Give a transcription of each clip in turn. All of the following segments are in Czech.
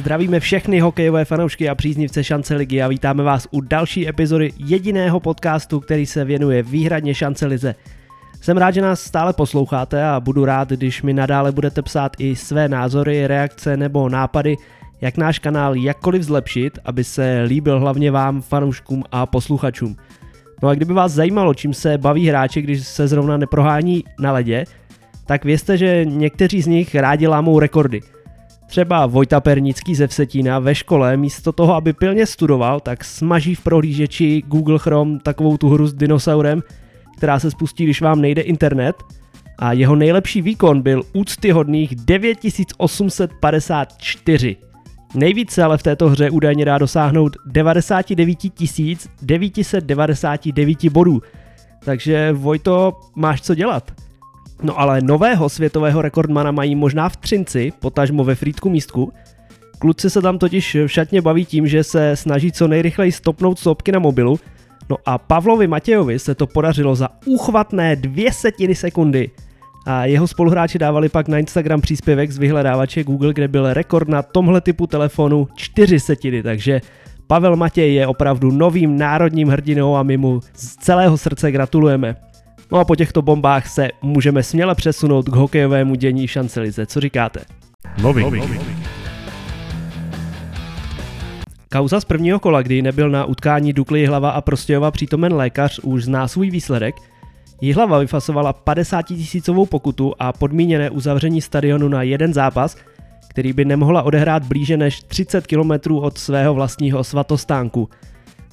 Zdravíme všechny hokejové fanoušky a příznivce šance ligy a vítáme vás u další epizody jediného podcastu, který se věnuje výhradně šance lize. Jsem rád, že nás stále posloucháte a budu rád, když mi nadále budete psát i své názory, reakce nebo nápady, jak náš kanál jakkoliv zlepšit, aby se líbil hlavně vám, fanouškům a posluchačům. No a kdyby vás zajímalo, čím se baví hráči, když se zrovna neprohání na ledě, tak vězte, že někteří z nich rádi lámou rekordy – Třeba Vojta Pernický ze Vsetína ve škole místo toho, aby pilně studoval, tak smaží v prohlížeči Google Chrome takovou tu hru s dinosaurem, která se spustí, když vám nejde internet. A jeho nejlepší výkon byl úctyhodných 9854. Nejvíce ale v této hře údajně dá dosáhnout 99 999 bodů. Takže Vojto, máš co dělat. No ale nového světového rekordmana mají možná v Třinci, potažmo ve Frýdku místku. Kluci se tam totiž v šatně baví tím, že se snaží co nejrychleji stopnout stopky na mobilu, no a Pavlovi Matějovi se to podařilo za uchvatné dvě setiny sekundy. A jeho spoluhráči dávali pak na Instagram příspěvek z vyhledávače Google, kde byl rekord na tomhle typu telefonu 4 setiny, takže Pavel Matěj je opravdu novým národním hrdinou a my mu z celého srdce gratulujeme. No a po těchto bombách se můžeme směle přesunout k hokejovému dění šancelize. Co říkáte? Nový. Nový. Kauza z prvního kola, kdy nebyl na utkání Dukly Hlava a Prostějova přítomen lékař, už zná svůj výsledek. Jihlava vyfasovala 50 tisícovou pokutu a podmíněné uzavření stadionu na jeden zápas, který by nemohla odehrát blíže než 30 km od svého vlastního svatostánku.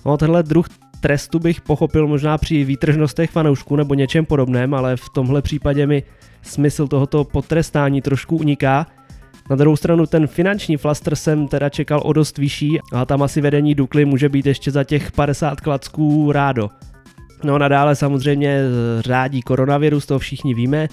No, tenhle druh trestu bych pochopil možná při výtržnostech fanoušků nebo něčem podobném, ale v tomhle případě mi smysl tohoto potrestání trošku uniká. Na druhou stranu ten finanční flaster jsem teda čekal o dost vyšší a tam asi vedení Dukly může být ještě za těch 50 klacků rádo. No nadále samozřejmě řádí koronavirus, to všichni víme.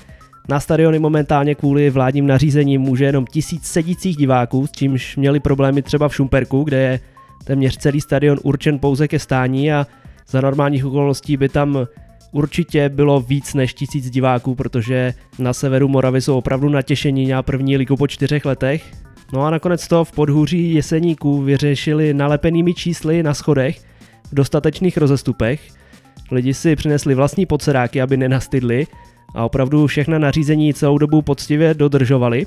Na stadiony momentálně kvůli vládním nařízením může jenom tisíc sedících diváků, s čímž měli problémy třeba v Šumperku, kde je téměř celý stadion určen pouze ke stání a za normálních okolností by tam určitě bylo víc než tisíc diváků, protože na severu Moravy jsou opravdu natěšení na první ligu po čtyřech letech. No a nakonec to v podhůří Jeseníků vyřešili nalepenými čísly na schodech v dostatečných rozestupech. Lidi si přinesli vlastní podsedáky, aby nenastydli a opravdu všechna nařízení celou dobu poctivě dodržovali.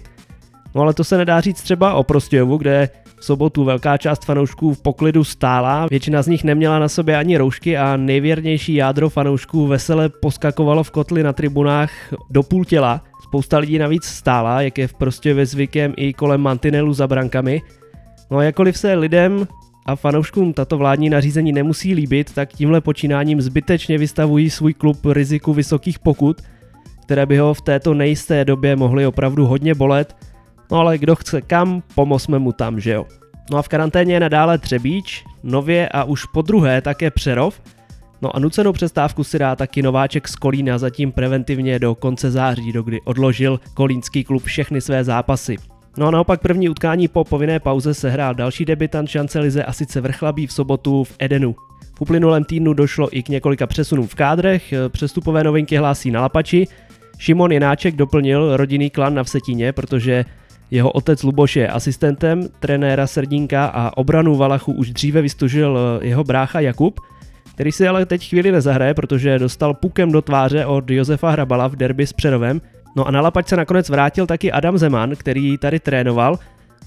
No ale to se nedá říct třeba o Prostějovu, kde sobotu velká část fanoušků v poklidu stála, většina z nich neměla na sobě ani roušky a nejvěrnější jádro fanoušků vesele poskakovalo v kotli na tribunách do půl těla. Spousta lidí navíc stála, jak je v prostě ve zvykem i kolem mantinelu za brankami. No a jakkoliv se lidem a fanouškům tato vládní nařízení nemusí líbit, tak tímhle počínáním zbytečně vystavují svůj klub riziku vysokých pokut, které by ho v této nejisté době mohly opravdu hodně bolet No ale kdo chce kam, pomozme mu tam, že jo. No a v karanténě je nadále Třebíč, nově a už po druhé také Přerov, No a nucenou přestávku si dá taky nováček z Kolína zatím preventivně do konce září, do kdy odložil kolínský klub všechny své zápasy. No a naopak první utkání po povinné pauze se hrál další debitant šance Lize a sice Vrchlabí v sobotu v Edenu. V uplynulém týdnu došlo i k několika přesunům v kádrech, přestupové novinky hlásí na Lapači, Šimon Jenáček doplnil rodinný klan na Vsetíně, protože jeho otec Luboš je asistentem trenéra Srdínka a obranu Valachu už dříve vystužil eh, jeho brácha Jakub, který si ale teď chvíli nezahraje, protože dostal pukem do tváře od Josefa Hrabala v derby s Přerovem. No a na lapač se nakonec vrátil taky Adam Zeman, který tady trénoval,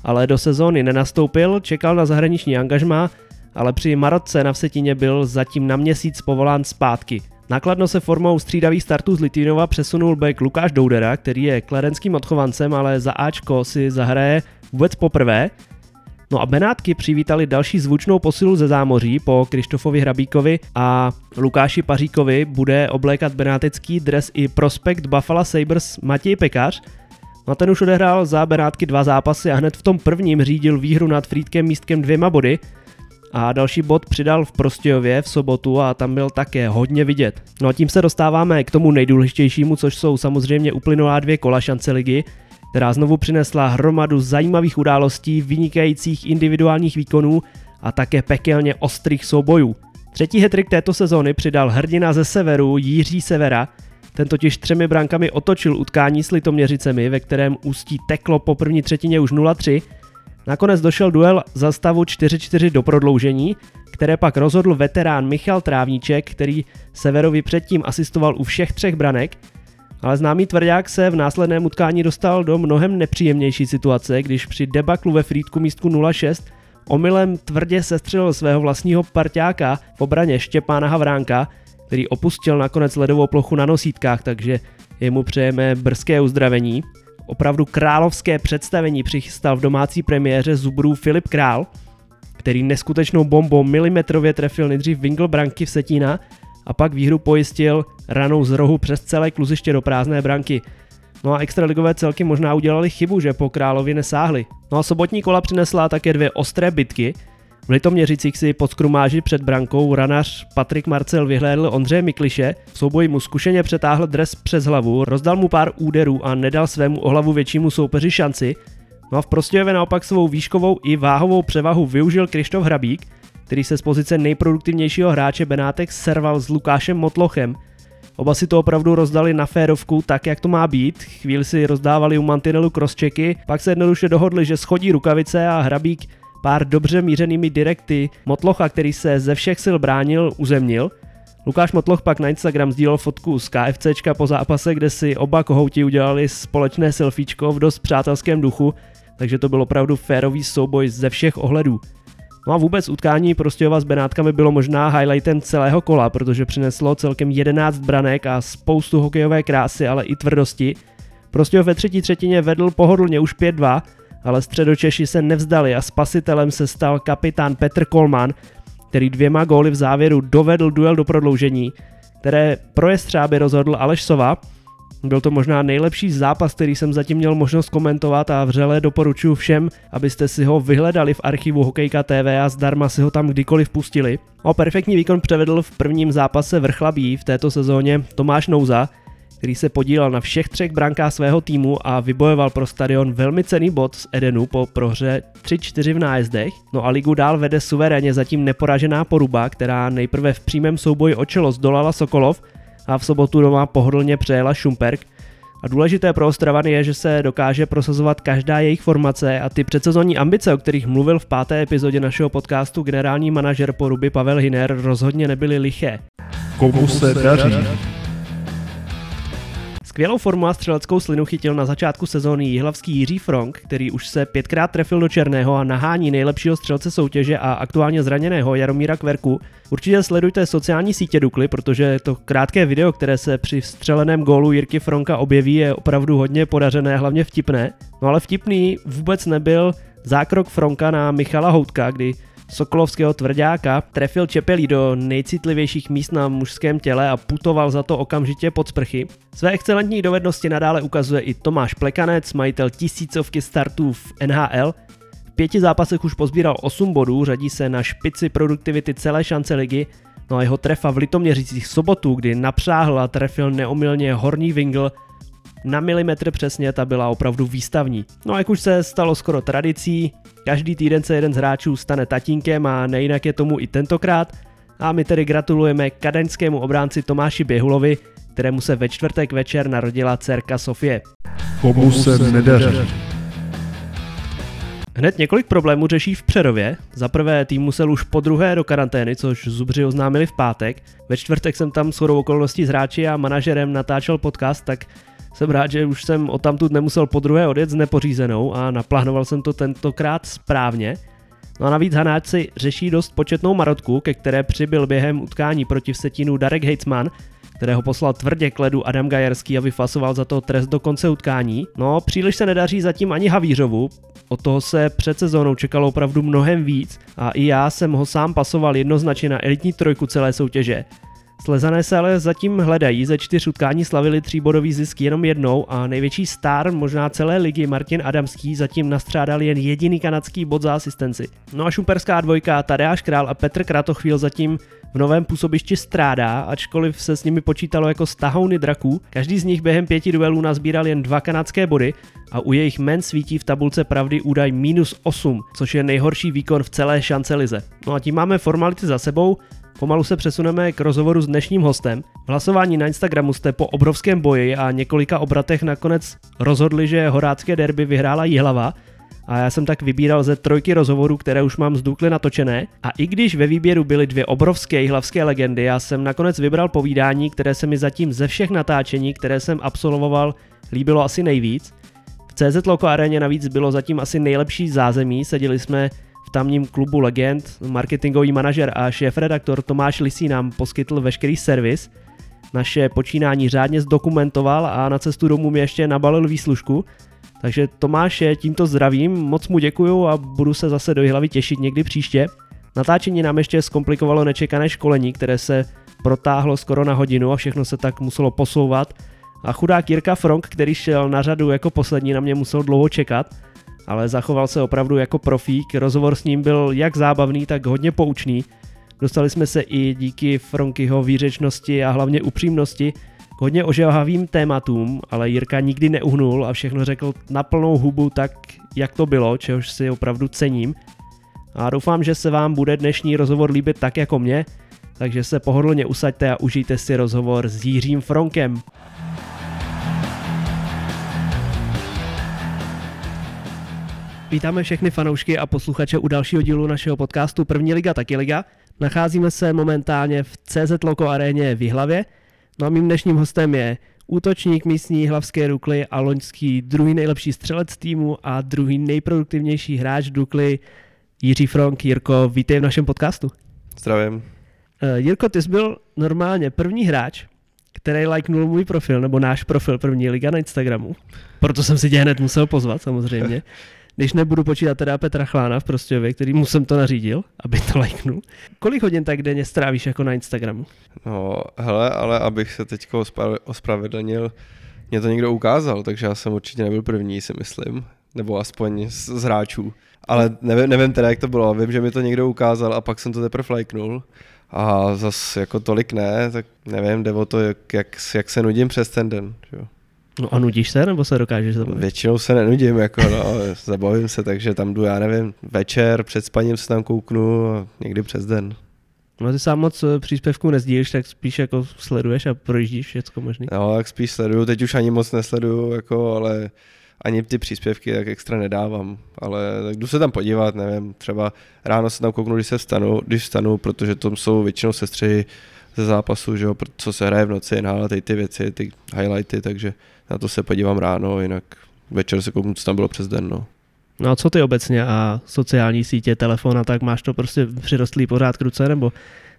ale do sezóny nenastoupil, čekal na zahraniční angažmá, ale při Marotce na Vsetině byl zatím na měsíc povolán zpátky. Nakladno se formou střídavých startů z Litvinova přesunul back Lukáš Doudera, který je klerenským odchovancem, ale za Ačko si zahraje vůbec poprvé. No a Benátky přivítali další zvučnou posilu ze zámoří po Krištofovi Hrabíkovi a Lukáši Paříkovi bude oblékat benátecký dres i prospekt Buffalo Sabres Matěj Pekař. No a ten už odehrál za Benátky dva zápasy a hned v tom prvním řídil výhru nad Frýdkem místkem dvěma body – a další bod přidal v Prostějově v sobotu a tam byl také hodně vidět. No a tím se dostáváme k tomu nejdůležitějšímu, což jsou samozřejmě uplynulá dvě kola šance ligy, která znovu přinesla hromadu zajímavých událostí, vynikajících individuálních výkonů a také pekelně ostrých soubojů. Třetí hetrik této sezóny přidal hrdina ze severu Jiří Severa, ten totiž třemi brankami otočil utkání s Litoměřicemi, ve kterém ústí teklo po první třetině už 0-3 Nakonec došel duel za stavu 4-4 do prodloužení, které pak rozhodl veterán Michal Trávníček, který Severovi předtím asistoval u všech třech branek, ale známý tvrdák se v následném utkání dostal do mnohem nepříjemnější situace, když při debaklu ve Frýdku místku 06 omylem tvrdě sestřelil svého vlastního parťáka v obraně Štěpána Havránka, který opustil nakonec ledovou plochu na nosítkách, takže jemu přejeme brzké uzdravení. Opravdu královské představení přichystal v domácí premiéře Zubrů Filip Král, který neskutečnou bombou milimetrově trefil nejdřív Wingl branky v Setína a pak výhru pojistil ranou z rohu přes celé kluziště do prázdné branky. No a extraligové celky možná udělali chybu, že po Královi nesáhli. No a sobotní kola přinesla také dvě ostré bitky. V Litoměřicích si pod skrumáži před brankou ranař Patrik Marcel vyhlédl Ondřeje Mikliše, v souboji mu zkušeně přetáhl dres přes hlavu, rozdal mu pár úderů a nedal svému ohlavu většímu soupeři šanci. No a v Prostějově naopak svou výškovou i váhovou převahu využil Krištof Hrabík, který se z pozice nejproduktivnějšího hráče Benátek serval s Lukášem Motlochem. Oba si to opravdu rozdali na férovku tak, jak to má být. Chvíli si rozdávali u mantinelu crosschecky, pak se jednoduše dohodli, že schodí rukavice a Hrabík pár dobře mířenými direkty Motlocha, který se ze všech sil bránil, uzemnil. Lukáš Motloch pak na Instagram sdílel fotku z KFCčka po zápase, kde si oba kohouti udělali společné selfiečko v dost přátelském duchu, takže to byl opravdu férový souboj ze všech ohledů. No a vůbec utkání Prostějova s Benátkami bylo možná highlightem celého kola, protože přineslo celkem 11 branek a spoustu hokejové krásy, ale i tvrdosti. Prostějov ve třetí třetině vedl pohodlně už 5-2, ale středočeši se nevzdali a spasitelem se stal kapitán Petr Kolman, který dvěma góly v závěru dovedl duel do prodloužení, které pro jestřáby rozhodl Aleš Sova, byl to možná nejlepší zápas, který jsem zatím měl možnost komentovat a vřele doporučuji všem, abyste si ho vyhledali v archivu Hokejka TV a zdarma si ho tam kdykoliv pustili. O perfektní výkon převedl v prvním zápase vrchlabí v této sezóně Tomáš Nouza, který se podílel na všech třech brankách svého týmu a vybojoval pro stadion velmi cený bod z Edenu po prohře 3-4 v nájezdech. No a ligu dál vede suverénně zatím neporažená Poruba, která nejprve v přímém souboji o čelo zdolala Sokolov a v sobotu doma pohodlně přejela Šumperk. A důležité pro Ostravany je, že se dokáže prosazovat každá jejich formace a ty předsezonní ambice, o kterých mluvil v páté epizodě našeho podcastu generální manažer Poruby Pavel Hiner, rozhodně nebyly liché. Komu se daří? Skvělou formu a střeleckou slinu chytil na začátku sezóny jihlavský Jiří Frank, který už se pětkrát trefil do černého a nahání nejlepšího střelce soutěže a aktuálně zraněného Jaromíra Kverku. Určitě sledujte sociální sítě Dukly, protože to krátké video, které se při střeleném gólu Jirky Fronka objeví, je opravdu hodně podařené, hlavně vtipné. No ale vtipný vůbec nebyl zákrok Fronka na Michala Houtka, kdy Sokolovského tvrdáka trefil čepelí do nejcitlivějších míst na mužském těle a putoval za to okamžitě pod sprchy. Své excelentní dovednosti nadále ukazuje i Tomáš Plekanec, majitel tisícovky startů v NHL. V pěti zápasech už pozbíral 8 bodů, řadí se na špici produktivity celé šance ligy, no a jeho trefa v Litoměřicích sobotu, kdy napřáhl a trefil neomylně horní Wingl, na milimetr přesně ta byla opravdu výstavní. No a jak už se stalo skoro tradicí, každý týden se jeden z hráčů stane tatínkem a nejinak je tomu i tentokrát a my tedy gratulujeme kadaňskému obránci Tomáši Běhulovi, kterému se ve čtvrtek večer narodila dcerka Sofie. Komu se nedaří? Hned několik problémů řeší v Přerově. Za prvé tým musel už po druhé do karantény, což Zubři oznámili v pátek. Ve čtvrtek jsem tam s okolností s hráči a manažerem natáčel podcast, tak jsem rád, že už jsem o tamtud nemusel po druhé odjet s nepořízenou a naplánoval jsem to tentokrát správně. No a navíc Hanáci řeší dost početnou marotku, ke které přibyl během utkání proti Vsetínu Darek Heitzman, kterého poslal tvrdě k ledu Adam Gajerský a vyfasoval za to trest do konce utkání. No, příliš se nedaří zatím ani Havířovu, od toho se před sezónou čekalo opravdu mnohem víc a i já jsem ho sám pasoval jednoznačně na elitní trojku celé soutěže. Slezané se ale zatím hledají, ze čtyř utkání slavili tříbodový zisk jenom jednou a největší star možná celé ligy Martin Adamský zatím nastřádal jen jediný kanadský bod za asistenci. No a šumperská dvojka Tadeáš Král a Petr Kratochvíl zatím v novém působišti strádá, ačkoliv se s nimi počítalo jako stahouny draků. Každý z nich během pěti duelů nazbíral jen dva kanadské body a u jejich men svítí v tabulce pravdy údaj minus 8, což je nejhorší výkon v celé šance lize. No a tím máme formality za sebou, Pomalu se přesuneme k rozhovoru s dnešním hostem. V hlasování na Instagramu jste po obrovském boji a několika obratech nakonec rozhodli, že horácké derby vyhrála Jihlava a já jsem tak vybíral ze trojky rozhovorů, které už mám z Dukly natočené a i když ve výběru byly dvě obrovské hlavské legendy, já jsem nakonec vybral povídání, které se mi zatím ze všech natáčení, které jsem absolvoval, líbilo asi nejvíc. V CZ Loco aréně navíc bylo zatím asi nejlepší zázemí, seděli jsme tamním klubu legend, marketingový manažer a šéf-redaktor Tomáš Lisí nám poskytl veškerý servis, naše počínání řádně zdokumentoval a na cestu domů mi ještě nabalil výslužku, takže Tomáše tímto zdravím, moc mu děkuju a budu se zase do hlavy těšit někdy příště. Natáčení nám ještě zkomplikovalo nečekané školení, které se protáhlo skoro na hodinu a všechno se tak muselo posouvat. A chudák Jirka Frank, který šel na řadu jako poslední, na mě musel dlouho čekat, ale zachoval se opravdu jako profík. Rozhovor s ním byl jak zábavný, tak hodně poučný. Dostali jsme se i díky Frankyho výřečnosti a hlavně upřímnosti k hodně ožehavým tématům, ale Jirka nikdy neuhnul a všechno řekl na plnou hubu tak, jak to bylo, čehož si opravdu cením. A doufám, že se vám bude dnešní rozhovor líbit tak jako mě, takže se pohodlně usaďte a užijte si rozhovor s Jiřím Fronkem. Vítáme všechny fanoušky a posluchače u dalšího dílu našeho podcastu První liga, taky liga. Nacházíme se momentálně v CZ Loco aréně v Jihlavě. No a mým dnešním hostem je útočník místní hlavské Dukly a loňský druhý nejlepší střelec týmu a druhý nejproduktivnější hráč Dukly Jiří Fronk. Jirko, vítej v našem podcastu. Zdravím. Uh, Jirko, ty jsi byl normálně první hráč, který lajknul můj profil, nebo náš profil první liga na Instagramu. Proto jsem si tě hned musel pozvat, samozřejmě. Když nebudu počítat teda Petra Chlána v Prostějově, který mu jsem to nařídil, aby to lajknul. Kolik hodin tak denně strávíš jako na Instagramu? No, hele, ale abych se teď ospravedlnil, mě to někdo ukázal, takže já jsem určitě nebyl první, si myslím. Nebo aspoň z, z hráčů. Ale nevím, nevím teda, jak to bylo. Vím, že mi to někdo ukázal a pak jsem to teprve lajknul. A zase jako tolik ne, tak nevím, jde o to, jak, jak, jak se nudím přes ten den. Jo. No a nudíš se, nebo se dokážeš zabavit? Většinou se nenudím, jako no, zabavím se, takže tam jdu, já nevím, večer, před spaním se tam kouknu a někdy přes den. No ty sám moc eh, příspěvků nezdílíš, tak spíš jako sleduješ a projíždíš všechno možný. No, tak spíš sleduju, teď už ani moc nesleduju, jako, ale ani ty příspěvky tak extra nedávám, ale tak jdu se tam podívat, nevím, třeba ráno se tam kouknu, když se vstanu, když vstanu, protože tam jsou většinou sestři ze zápasu, že jo, co se hraje v noci, náhle ty věci, ty highlighty, takže na to se podívám ráno, jinak večer se kouknu, co tam bylo přes den, no. No a co ty obecně a sociální sítě, telefon a tak, máš to prostě přirostlý pořád k ruce, nebo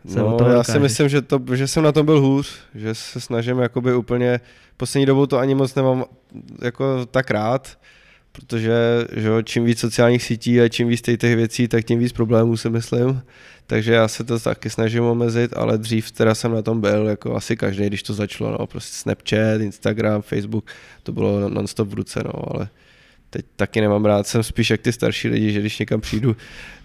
se no, o já si myslím, že, to, že jsem na tom byl hůř, že se snažím jakoby úplně, poslední dobou to ani moc nemám jako tak rád, protože že čím víc sociálních sítí a čím víc těch věcí, tak tím víc problémů si myslím. Takže já se to taky snažím omezit, ale dřív teda jsem na tom byl, jako asi každý, když to začalo, no, prostě Snapchat, Instagram, Facebook, to bylo non-stop v ruce, no, ale teď taky nemám rád, jsem spíš jak ty starší lidi, že když někam přijdu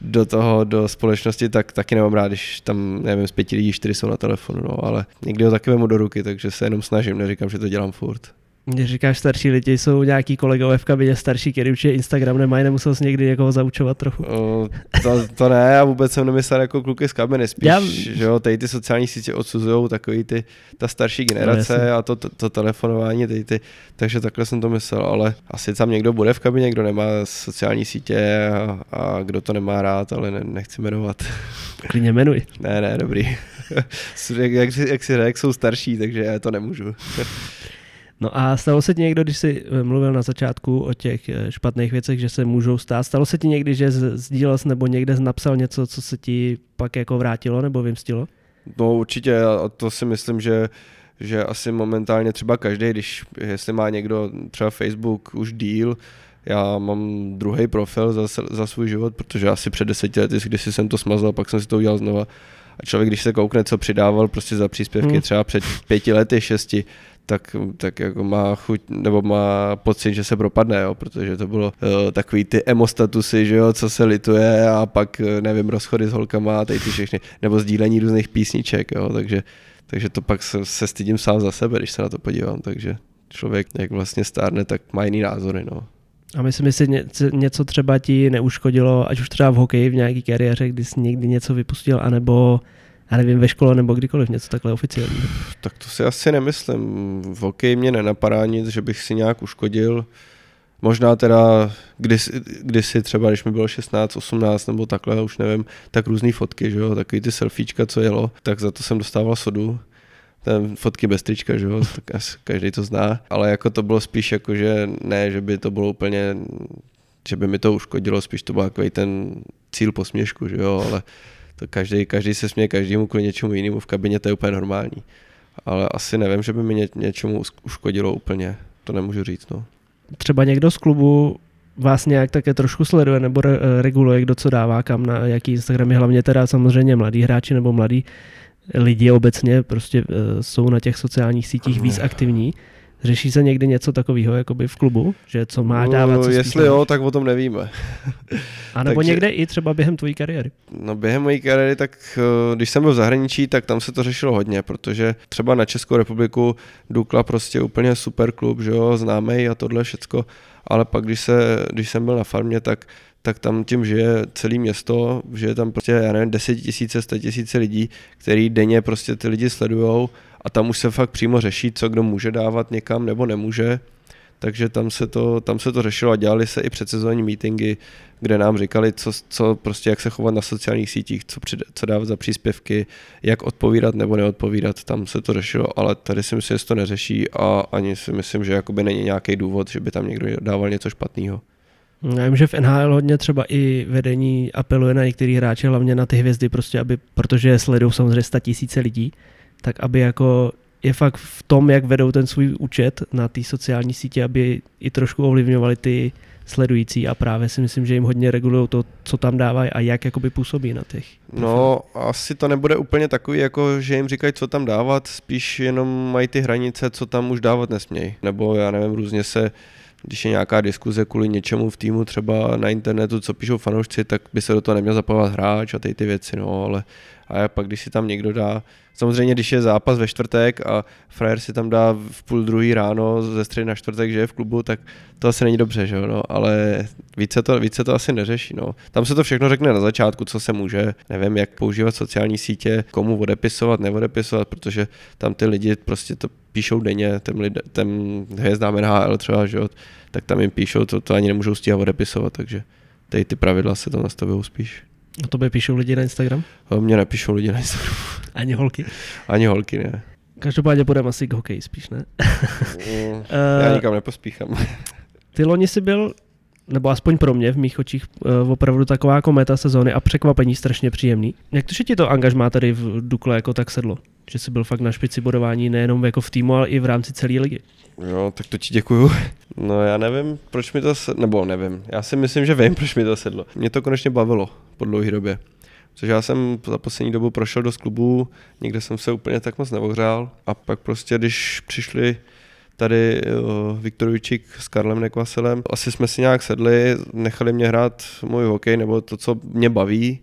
do toho, do společnosti, tak taky nemám rád, když tam, nevím, z pěti lidí čtyři jsou na telefonu, no, ale někdy ho taky vemu do ruky, takže se jenom snažím, neříkám, že to dělám furt. Když říkáš starší lidi, jsou nějaký kolegové v kabině starší, který určitě Instagram nemají, nemusel jsi někdy někoho zaučovat trochu. O, to, to, ne, já vůbec jsem nemyslel jako kluky z kabiny, spíš, já... že jo, tady ty sociální sítě odsuzují takový ty, ta starší generace no, a to, to, to, telefonování, tady ty, takže takhle jsem to myslel, ale asi tam někdo bude v kabině, kdo nemá sociální sítě a, a kdo to nemá rád, ale ne, nechci jmenovat. Klidně jmenuj. ne, ne, dobrý. jak, jak, jak si řekl, jsou starší, takže já to nemůžu. No a stalo se ti někdo, když jsi eh, mluvil na začátku o těch eh, špatných věcech, že se můžou stát, stalo se ti někdy, že sdílel nebo někde napsal něco, co se ti pak jako vrátilo nebo vymstilo? No určitě a to si myslím, že že asi momentálně třeba každý, když jestli má někdo třeba Facebook už díl, já mám druhý profil za, za svůj život, protože asi před deseti lety, když jsem to smazal, pak jsem si to udělal znova. A člověk, když se koukne, co přidával prostě za příspěvky hmm. třeba před pěti lety, šesti, tak, tak jako má chuť, nebo má pocit, že se propadne, jo, protože to bylo uh, takový ty emostatusy, že jo, co se lituje a pak, eh, nevím, rozchody s holkama a tady ty všechny, nebo sdílení různých písniček, jo, takže, takže to pak se, se stydím sám za sebe, když se na to podívám, takže člověk, jak vlastně stárne, tak má jiný názory, no. A myslím, jestli něco třeba ti neuškodilo, ať už třeba v hokeji v nějaký kariéře, kdy jsi někdy něco vypustil, anebo já nevím, ve škole nebo kdykoliv něco takhle oficiální. Tak to si asi nemyslím. V hokeji mě nenapadá nic, že bych si nějak uškodil. Možná teda kdysi, kdysi třeba, když mi bylo 16, 18 nebo takhle, už nevím, tak různé fotky, že jo, takový ty selfiečka, co jelo, tak za to jsem dostával sodu. Ten fotky bez trička, že jo, tak každý to zná, ale jako to bylo spíš jako, že ne, že by to bylo úplně, že by mi to uškodilo, spíš to byl takový ten cíl posměšku, že jo, ale to každý, každý se směje každému kvůli něčemu jinému v kabině, to je úplně normální. Ale asi nevím, že by mi ně, něčemu uškodilo úplně, to nemůžu říct, no třeba někdo z klubu vás nějak také trošku sleduje nebo re- reguluje, kdo co dává kam na jaký Instagramy, hlavně teda samozřejmě mladí hráči nebo mladí lidi obecně prostě uh, jsou na těch sociálních sítích víc aktivní. Řeší se někdy něco takového jakoby v klubu, že co má dávat? Co Jestli jo, tak o tom nevíme. A nebo Takže, někde i třeba během tvojí kariéry? No během mojí kariéry, tak eh, když jsem byl v zahraničí, tak tam se to řešilo hodně, protože třeba na Českou republiku Dukla prostě úplně super klub, že jo, známý a tohle všecko, ale pak když, se, když jsem byl na farmě, tak tak tam tím žije celé město, že je tam prostě, já nevím, 10 tisíce, 100 tisíce lidí, který denně prostě ty lidi sledujou a tam už se fakt přímo řeší, co kdo může dávat někam nebo nemůže. Takže tam se to, tam se to řešilo a dělali se i předsezónní meetingy, kde nám říkali, co, co prostě, jak se chovat na sociálních sítích, co, přid, co dávat za příspěvky, jak odpovídat nebo neodpovídat, tam se to řešilo, ale tady si myslím, že se to neřeší a ani si myslím, že jakoby není nějaký důvod, že by tam někdo dával něco špatného. Já vím, že v NHL hodně třeba i vedení apeluje na některý hráče, hlavně na ty hvězdy, prostě aby, protože sledují samozřejmě 100 tisíce lidí, tak aby jako je fakt v tom, jak vedou ten svůj účet na té sociální sítě, aby i trošku ovlivňovali ty sledující a právě si myslím, že jim hodně regulují to, co tam dávají a jak jakoby působí na těch. No, asi to nebude úplně takový, jako že jim říkají, co tam dávat, spíš jenom mají ty hranice, co tam už dávat nesmějí. Nebo já nevím, různě se když je nějaká diskuze kvůli něčemu v týmu třeba na internetu, co píšou fanoušci, tak by se do toho neměl zapávat hráč a ty ty věci, no, ale a pak když si tam někdo dá, samozřejmě když je zápas ve čtvrtek a frajer si tam dá v půl druhý ráno ze středy na čtvrtek, že je v klubu, tak to asi není dobře, že jo, no, ale více to, více to asi neřeší, no. Tam se to všechno řekne na začátku, co se může, nevím, jak používat sociální sítě, komu odepisovat, neodepisovat, protože tam ty lidi prostě to píšou denně, těm, lidem, těm hvězdám NHL třeba, že jo, tak tam jim píšou, to, to ani nemůžou stíhat odepisovat, takže tady ty pravidla se tam nastavují spíš. A to by píšou lidi na Instagram? Mě nepíšou lidi na Instagram. Ani holky? Ani holky, ne. Každopádně půjdeme asi k hokeji spíš, ne? Mm, já nikam nepospíchám. Ty loni jsi byl, nebo aspoň pro mě v mých očích, uh, opravdu taková jako meta sezóny a překvapení strašně příjemný. Jak to, že ti to angažmá tady v Dukle jako tak sedlo? Že jsi byl fakt na špici bodování nejenom jako v týmu, ale i v rámci celé ligy. Jo, tak to ti děkuju. No já nevím, proč mi to sedlo, nebo nevím, já si myslím, že vím, proč mi to sedlo. Mě to konečně bavilo po dlouhé době. Protože já jsem za poslední dobu prošel dost klubů, někde jsem se úplně tak moc neohřál a pak prostě, když přišli tady uh, Viktor Vičík s Karlem Nekvaselem, asi jsme si nějak sedli, nechali mě hrát můj hokej nebo to, co mě baví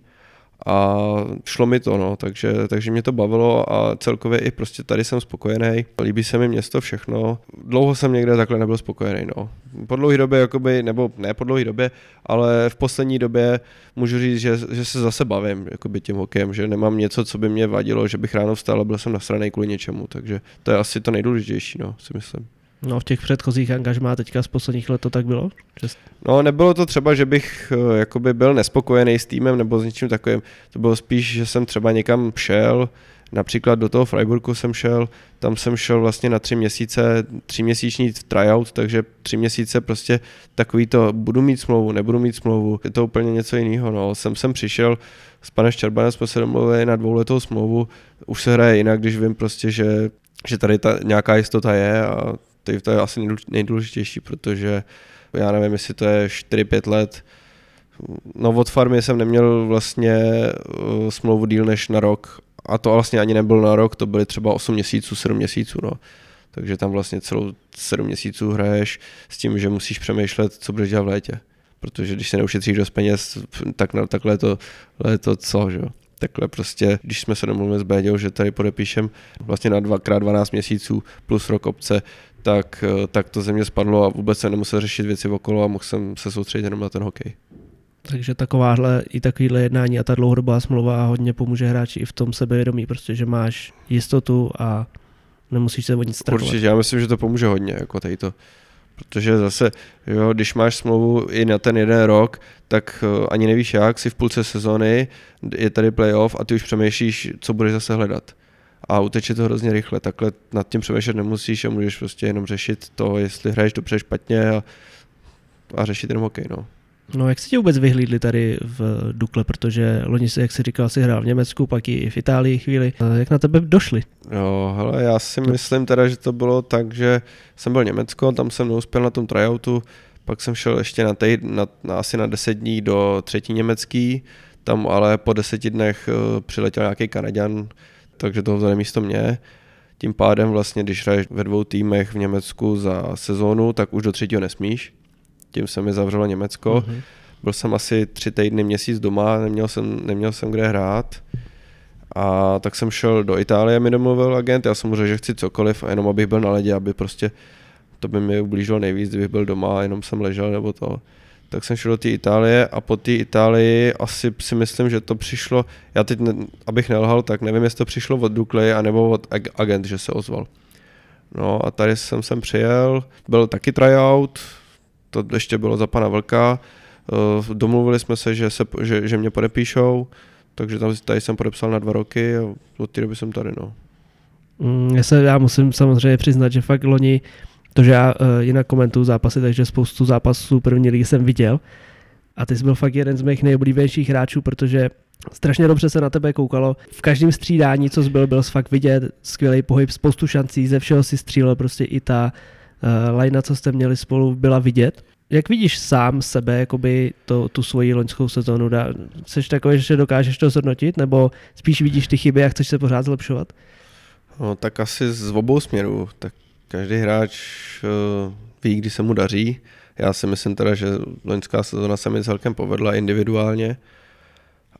a šlo mi to, no, takže, takže mě to bavilo a celkově i prostě tady jsem spokojený. Líbí se mi město všechno. Dlouho jsem někde takhle nebyl spokojený, no. Po dlouhé době, jakoby, nebo ne po dlouhé době, ale v poslední době můžu říct, že, že se zase bavím jakoby tím hokejem, že nemám něco, co by mě vadilo, že bych ráno vstal a byl jsem nasranej kvůli něčemu, takže to je asi to nejdůležitější, no, si myslím. No v těch předchozích angažmá teďka z posledních let to tak bylo? Just... No nebylo to třeba, že bych uh, jakoby byl nespokojený s týmem nebo s něčím takovým. To bylo spíš, že jsem třeba někam šel, například do toho Freiburgu jsem šel, tam jsem šel vlastně na tři měsíce, tři měsíční tryout, takže tři měsíce prostě takový to, budu mít smlouvu, nebudu mít smlouvu, je to úplně něco jiného. No. Jsem sem přišel, s panem Ščerbanem jsme se domluvili na dvouletou smlouvu, už se hraje jinak, když vím prostě, že, že tady ta nějaká jistota je a to, to je asi nejdůležitější, protože já nevím, jestli to je 4-5 let. No od farmy jsem neměl vlastně uh, smlouvu díl než na rok a to vlastně ani nebyl na rok, to byly třeba 8 měsíců, 7 měsíců, no. Takže tam vlastně celou 7 měsíců hraješ s tím, že musíš přemýšlet, co budeš dělat v létě. Protože když se neušetříš dost peněz, tak na, takhle je to, je to co, že jo takhle prostě, když jsme se domluvili s Béďou, že tady podepíšem vlastně na 2x12 měsíců plus rok obce, tak, eh, tak to ze mě spadlo a vůbec se nemusel řešit věci okolo a mohl jsem se soustředit jenom na ten hokej. Takže takováhle i takovýhle jednání a ta dlouhodobá smlouva hodně pomůže hráči i v tom sebevědomí, prostě, že máš jistotu a nemusíš se o nic strachovat. Určitě, já myslím, že to pomůže hodně, jako tady to, Protože zase, jo, když máš smlouvu i na ten jeden rok, tak eh, ani nevíš jak, si v půlce sezony, je tady playoff a ty už přemýšlíš, co budeš zase hledat. A uteče to hrozně rychle, takhle nad tím přemýšlet nemusíš a můžeš prostě jenom řešit to, jestli hraješ dobře, špatně a, a řešit jenom hokej, no. No jak se ti vůbec vyhlídli tady v Dukle, protože loni si, jak si říkal, si hrál v Německu, pak i v Itálii chvíli. Jak na tebe došli? Jo, hele, já si myslím teda, že to bylo tak, že jsem byl v Německo, tam jsem neuspěl na tom tryoutu, pak jsem šel ještě na, tej, na, na asi na deset dní do třetí německý, tam ale po deseti dnech uh, přiletěl nějaký Kanaďan, takže to vzali místo mě. Tím pádem vlastně, když hraješ ve dvou týmech v Německu za sezónu, tak už do třetího nesmíš. Tím se mi zavřelo Německo. Mm-hmm. Byl jsem asi tři týdny, měsíc doma, neměl jsem, neměl jsem kde hrát. A tak jsem šel do Itálie, mi domluvil agent, já jsem mu řekl, že chci cokoliv, a jenom abych byl na ledě, aby prostě to by mi ublížilo nejvíc, kdybych byl doma a jenom jsem ležel nebo to. Tak jsem šel do té Itálie a po té Itálii asi si myslím, že to přišlo, já teď, ne, abych nelhal, tak nevím, jestli to přišlo od Dukly anebo od agent, že se ozval. No a tady jsem sem přijel, byl taky tryout, to ještě bylo za pana Vlka, eh, domluvili jsme se, že, se, že, že mě podepíšou, takže tam, tady jsem podepsal na dva roky a od té doby jsem tady, no. Mm, já, se, já musím samozřejmě přiznat, že fakt loni, to, že já uh, jinak komentuju zápasy, takže spoustu zápasů první ligy jsem viděl a ty jsi byl fakt jeden z mých nejoblíbenějších hráčů, protože strašně dobře se na tebe koukalo. V každém střídání, co jsi byl, fakt vidět, skvělý pohyb, spoustu šancí, ze všeho si střílel, prostě i ta uh, lajna, co jste měli spolu, byla vidět. Jak vidíš sám sebe, jakoby to, tu svoji loňskou sezonu? Dá, jsi takový, že dokážeš to zhodnotit, nebo spíš vidíš ty chyby a chceš se pořád zlepšovat? No, tak asi z obou směrů. Tak každý hráč uh, ví, kdy se mu daří. Já si myslím teda, že loňská sezona se mi celkem povedla individuálně.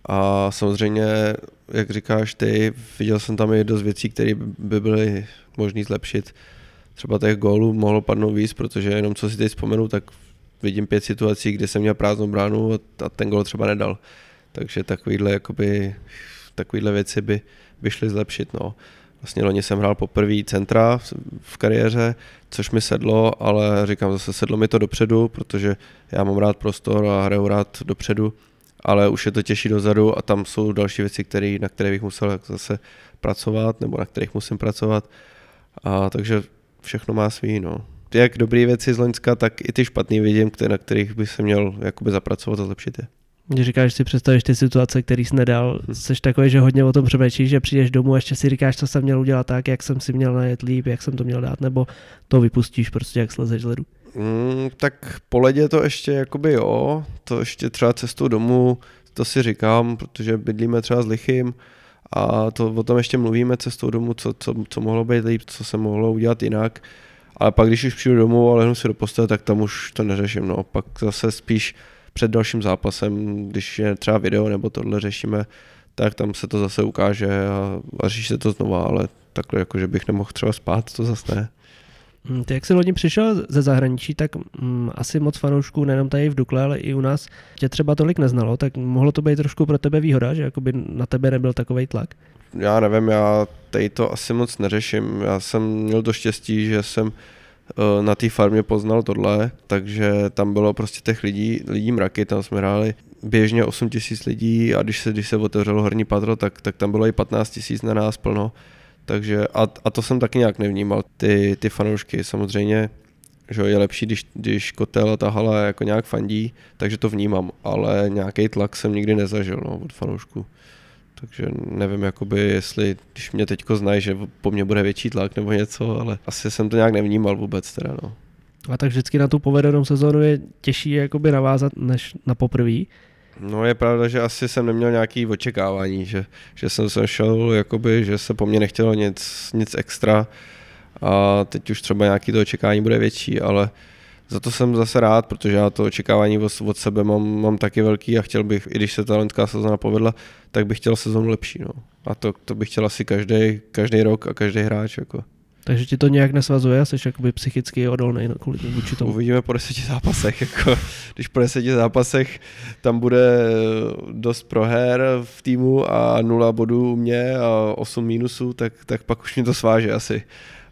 A samozřejmě, jak říkáš ty, viděl jsem tam i dost věcí, které by byly možné zlepšit. Třeba těch gólů mohlo padnout víc, protože jenom co si teď vzpomenu, tak vidím pět situací, kde jsem měl prázdnou bránu a ten gol třeba nedal. Takže takovýhle, jakoby, takovýhle věci by, by šly zlepšit. No. Vlastně loni jsem hrál poprvé centra v kariéře, což mi sedlo, ale říkám zase sedlo mi to dopředu, protože já mám rád prostor a hraju rád dopředu, ale už je to těžší dozadu a tam jsou další věci, který, na které bych musel zase pracovat nebo na kterých musím pracovat. A takže všechno má svý, no. Jak dobré věci z Loňska, tak i ty špatné vidím, na kterých by se měl jakoby zapracovat a zlepšit je. Když říkáš, si představíš ty situace, který jsi nedal, jsi takový, že hodně o tom přemýšlíš, že přijdeš domů a ještě si říkáš, co jsem měl udělat tak, jak jsem si měl najet líp, jak jsem to měl dát, nebo to vypustíš prostě, jak slezeš z ledu. Mm, tak po ledě to ještě jakoby jo, to ještě třeba cestou domů, to si říkám, protože bydlíme třeba s lichým a to o tom ještě mluvíme cestou domů, co, co, co mohlo být líp, co se mohlo udělat jinak. Ale pak, když už přijdu domů a lehnu si do postele, tak tam už to neřeším. No. Pak zase spíš před dalším zápasem, když je třeba video nebo tohle řešíme, tak tam se to zase ukáže a, a řeší se to znova, ale takhle jako, že bych nemohl třeba spát, to zase ne. Hm, ty jak jsi loni přišel ze zahraničí, tak mm, asi moc fanoušků nejenom tady v Dukle, ale i u nás tě třeba tolik neznalo, tak mohlo to být trošku pro tebe výhoda, že jakoby na tebe nebyl takový tlak? Já nevím, já tady to asi moc neřeším. Já jsem měl to štěstí, že jsem na té farmě poznal tohle, takže tam bylo prostě těch lidí, lidí mraky, tam jsme hráli běžně 8 tisíc lidí a když se, když se otevřelo horní patro, tak, tak tam bylo i 15 tisíc na nás plno. Takže a, a to jsem taky nějak nevnímal, ty, ty fanoušky. Samozřejmě, že je lepší, když, když kotel a ta hala jako nějak fandí, takže to vnímám, ale nějaký tlak jsem nikdy nezažil no, od fanoušků. Takže nevím, jakoby, jestli, když mě teďko znají, že po mně bude větší tlak nebo něco, ale asi jsem to nějak nevnímal vůbec teda, no. A tak vždycky na tu povedenou sezónu je těžší jakoby navázat než na poprvé. No je pravda, že asi jsem neměl nějaký očekávání, že, že jsem se šel, jakoby, že se po mně nechtělo nic, nic extra a teď už třeba nějaký to očekávání bude větší, ale za to jsem zase rád, protože já to očekávání od, od sebe mám, mám taky velký a chtěl bych, i když se ta loňská sezóna povedla, tak bych chtěl sezónu lepší. No. A to, to bych chtěl asi každý, každý rok a každý hráč. Jako. Takže ti to nějak nesvazuje, jsi jakoby psychicky odolný kvůli vůči tomu? Uvidíme po deseti zápasech. Jako, když po deseti zápasech tam bude dost proher v týmu a nula bodů u mě a osm mínusů, tak, tak pak už mě to sváže asi.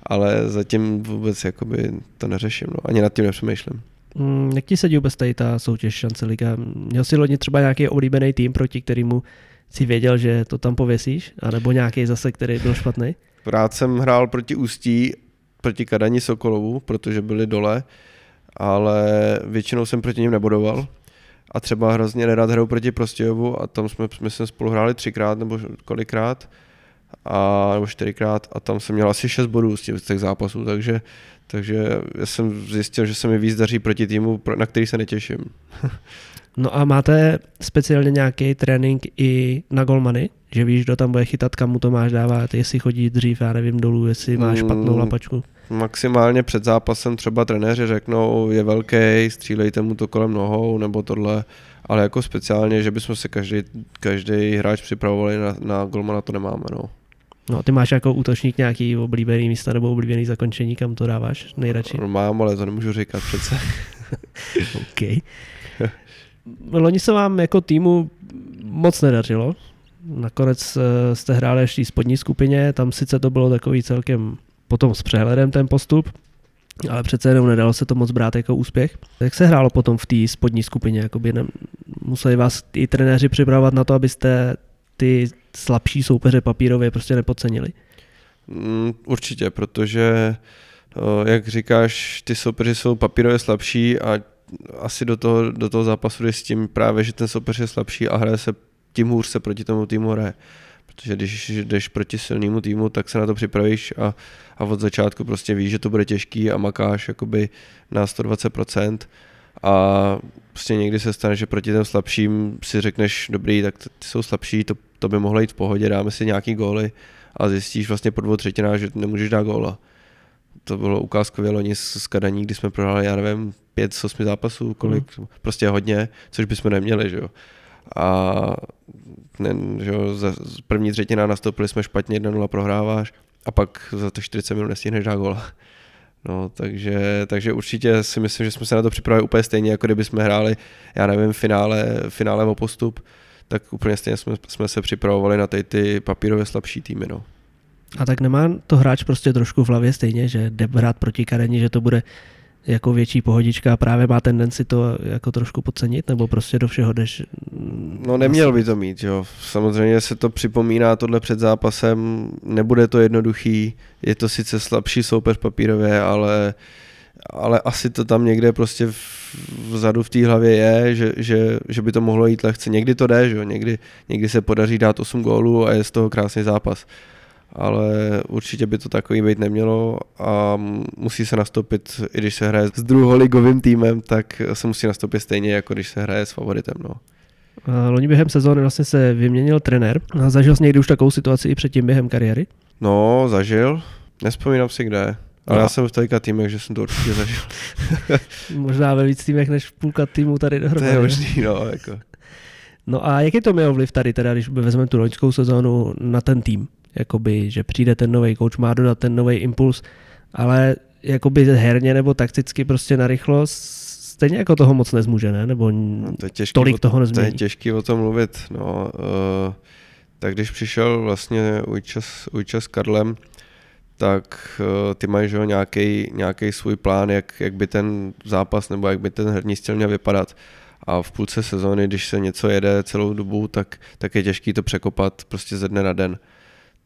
Ale zatím vůbec jakoby to neřeším, no. ani nad tím nepřemýšlím. Mm, jak ti sedí vůbec tady ta soutěž šance liga? Měl jsi loni třeba nějaký oblíbený tým, proti kterému si věděl, že to tam pověsíš? A nebo nějaký zase, který byl špatný? Rád jsem hrál proti Ústí, proti Kadani Sokolovu, protože byli dole, ale většinou jsem proti ním nebodoval. A třeba hrozně nerad hraju proti Prostějovu a tam jsme, myslím, spolu hráli třikrát nebo kolikrát a, nebo čtyřikrát a tam jsem měl asi šest bodů z těch, z těch zápasů, takže, takže já jsem zjistil, že se mi víc daří proti týmu, na který se netěším. No a máte speciálně nějaký trénink i na golmany? Že víš, kdo tam bude chytat, kam mu to máš dávat, jestli chodí dřív, já nevím, dolů, jestli máš špatnou Mm, lapačku. Maximálně před zápasem třeba trenéři řeknou, je velký, střílejte mu to kolem nohou nebo tohle, ale jako speciálně, že bychom se každý, každý hráč připravovali na, na golmana, to nemáme. No. No ty máš jako útočník nějaký oblíbený místa nebo oblíbený zakončení, kam to dáváš nejradši? No, mám, ale to nemůžu říkat přece. OK. Loni se vám jako týmu moc nedařilo. Nakonec eh, jste hráli ještě v spodní skupině, tam sice to bylo takový celkem potom s přehledem ten postup, ale přece jenom nedalo se to moc brát jako úspěch. Jak se hrálo potom v té spodní skupině? Jakoby ne, museli vás i trenéři připravovat na to, abyste ty slabší soupeře papírově prostě nepodcenili. Mm, Určitě, protože jak říkáš, ty soupeři jsou papírově slabší a asi do toho, do toho zápasu jde s tím právě, že ten soupeř je slabší a hraje se, tím hůř se proti tomu týmu hraje. Protože když jdeš proti silnému týmu, tak se na to připravíš a, a od začátku prostě víš, že to bude těžký a makáš jakoby na 120% a prostě někdy se stane, že proti těm slabším si řekneš, dobrý, tak ty jsou slabší, to, to by mohlo jít v pohodě, dáme si nějaký góly a zjistíš vlastně po dvou třetinách, že nemůžeš dát góla. To bylo ukázkově loni s Kadaní, kdy jsme prohráli, já nevím, pět z osmi zápasů, kolik, mm. prostě hodně, což bychom neměli, že jo. A ne, že jo, za z první třetina nastoupili jsme špatně, 1-0 prohráváš a pak za to 40 minut nestihneš dát góla. No, takže, takže určitě si myslím, že jsme se na to připravili úplně stejně, jako kdyby jsme hráli, já nevím, finále, finále o postup, tak úplně stejně jsme, jsme se připravovali na ty, ty papírově slabší týmy. No. A tak nemá to hráč prostě trošku v hlavě stejně, že jde hrát proti Kareni, že to bude jako větší pohodička a právě má tendenci to jako trošku podcenit, nebo prostě do všeho jdeš? No neměl by to mít, jo. Samozřejmě se to připomíná tohle před zápasem, nebude to jednoduchý, je to sice slabší soupeř papírově, ale, ale asi to tam někde prostě vzadu v té hlavě je, že, že, že, by to mohlo jít lehce. Někdy to jde, že jo, někdy, někdy se podaří dát 8 gólů a je z toho krásný zápas. Ale určitě by to takový být nemělo a musí se nastoupit, i když se hraje s druholigovým týmem, tak se musí nastoupit stejně, jako když se hraje s favoritem. No. A Loni během sezóny vlastně se vyměnil trenér. Zažil jsi někdy už takovou situaci i předtím během kariéry? No, zažil. Nespomínám si kde. Ale No. já jsem v tolika týmech, že jsem to určitě zažil. Možná ve víc týmech než půlka týmu tady to dohromady. je možný, no, jako. No a jaký to mělo vliv tady, teda, když vezmeme tu loňskou sezónu na ten tým? Jakoby, že přijde ten nový coach, má dodat ten nový impuls, ale jakoby herně nebo takticky prostě narychlo s- stejně jako toho moc nezmůže, ne? Nebo No, to je těžký, tolik o, toho to je nezmění. těžký o tom mluvit. No, uh, tak když přišel vlastně Ujča s, Ujča s Karlem, tak uh, ty mají nějaký, nějaký svůj plán, jak, jak by ten zápas nebo jak by ten herní styl měl vypadat. A v půlce sezóny, když se něco jede celou dobu, tak, tak je těžký to překopat prostě ze dne na den.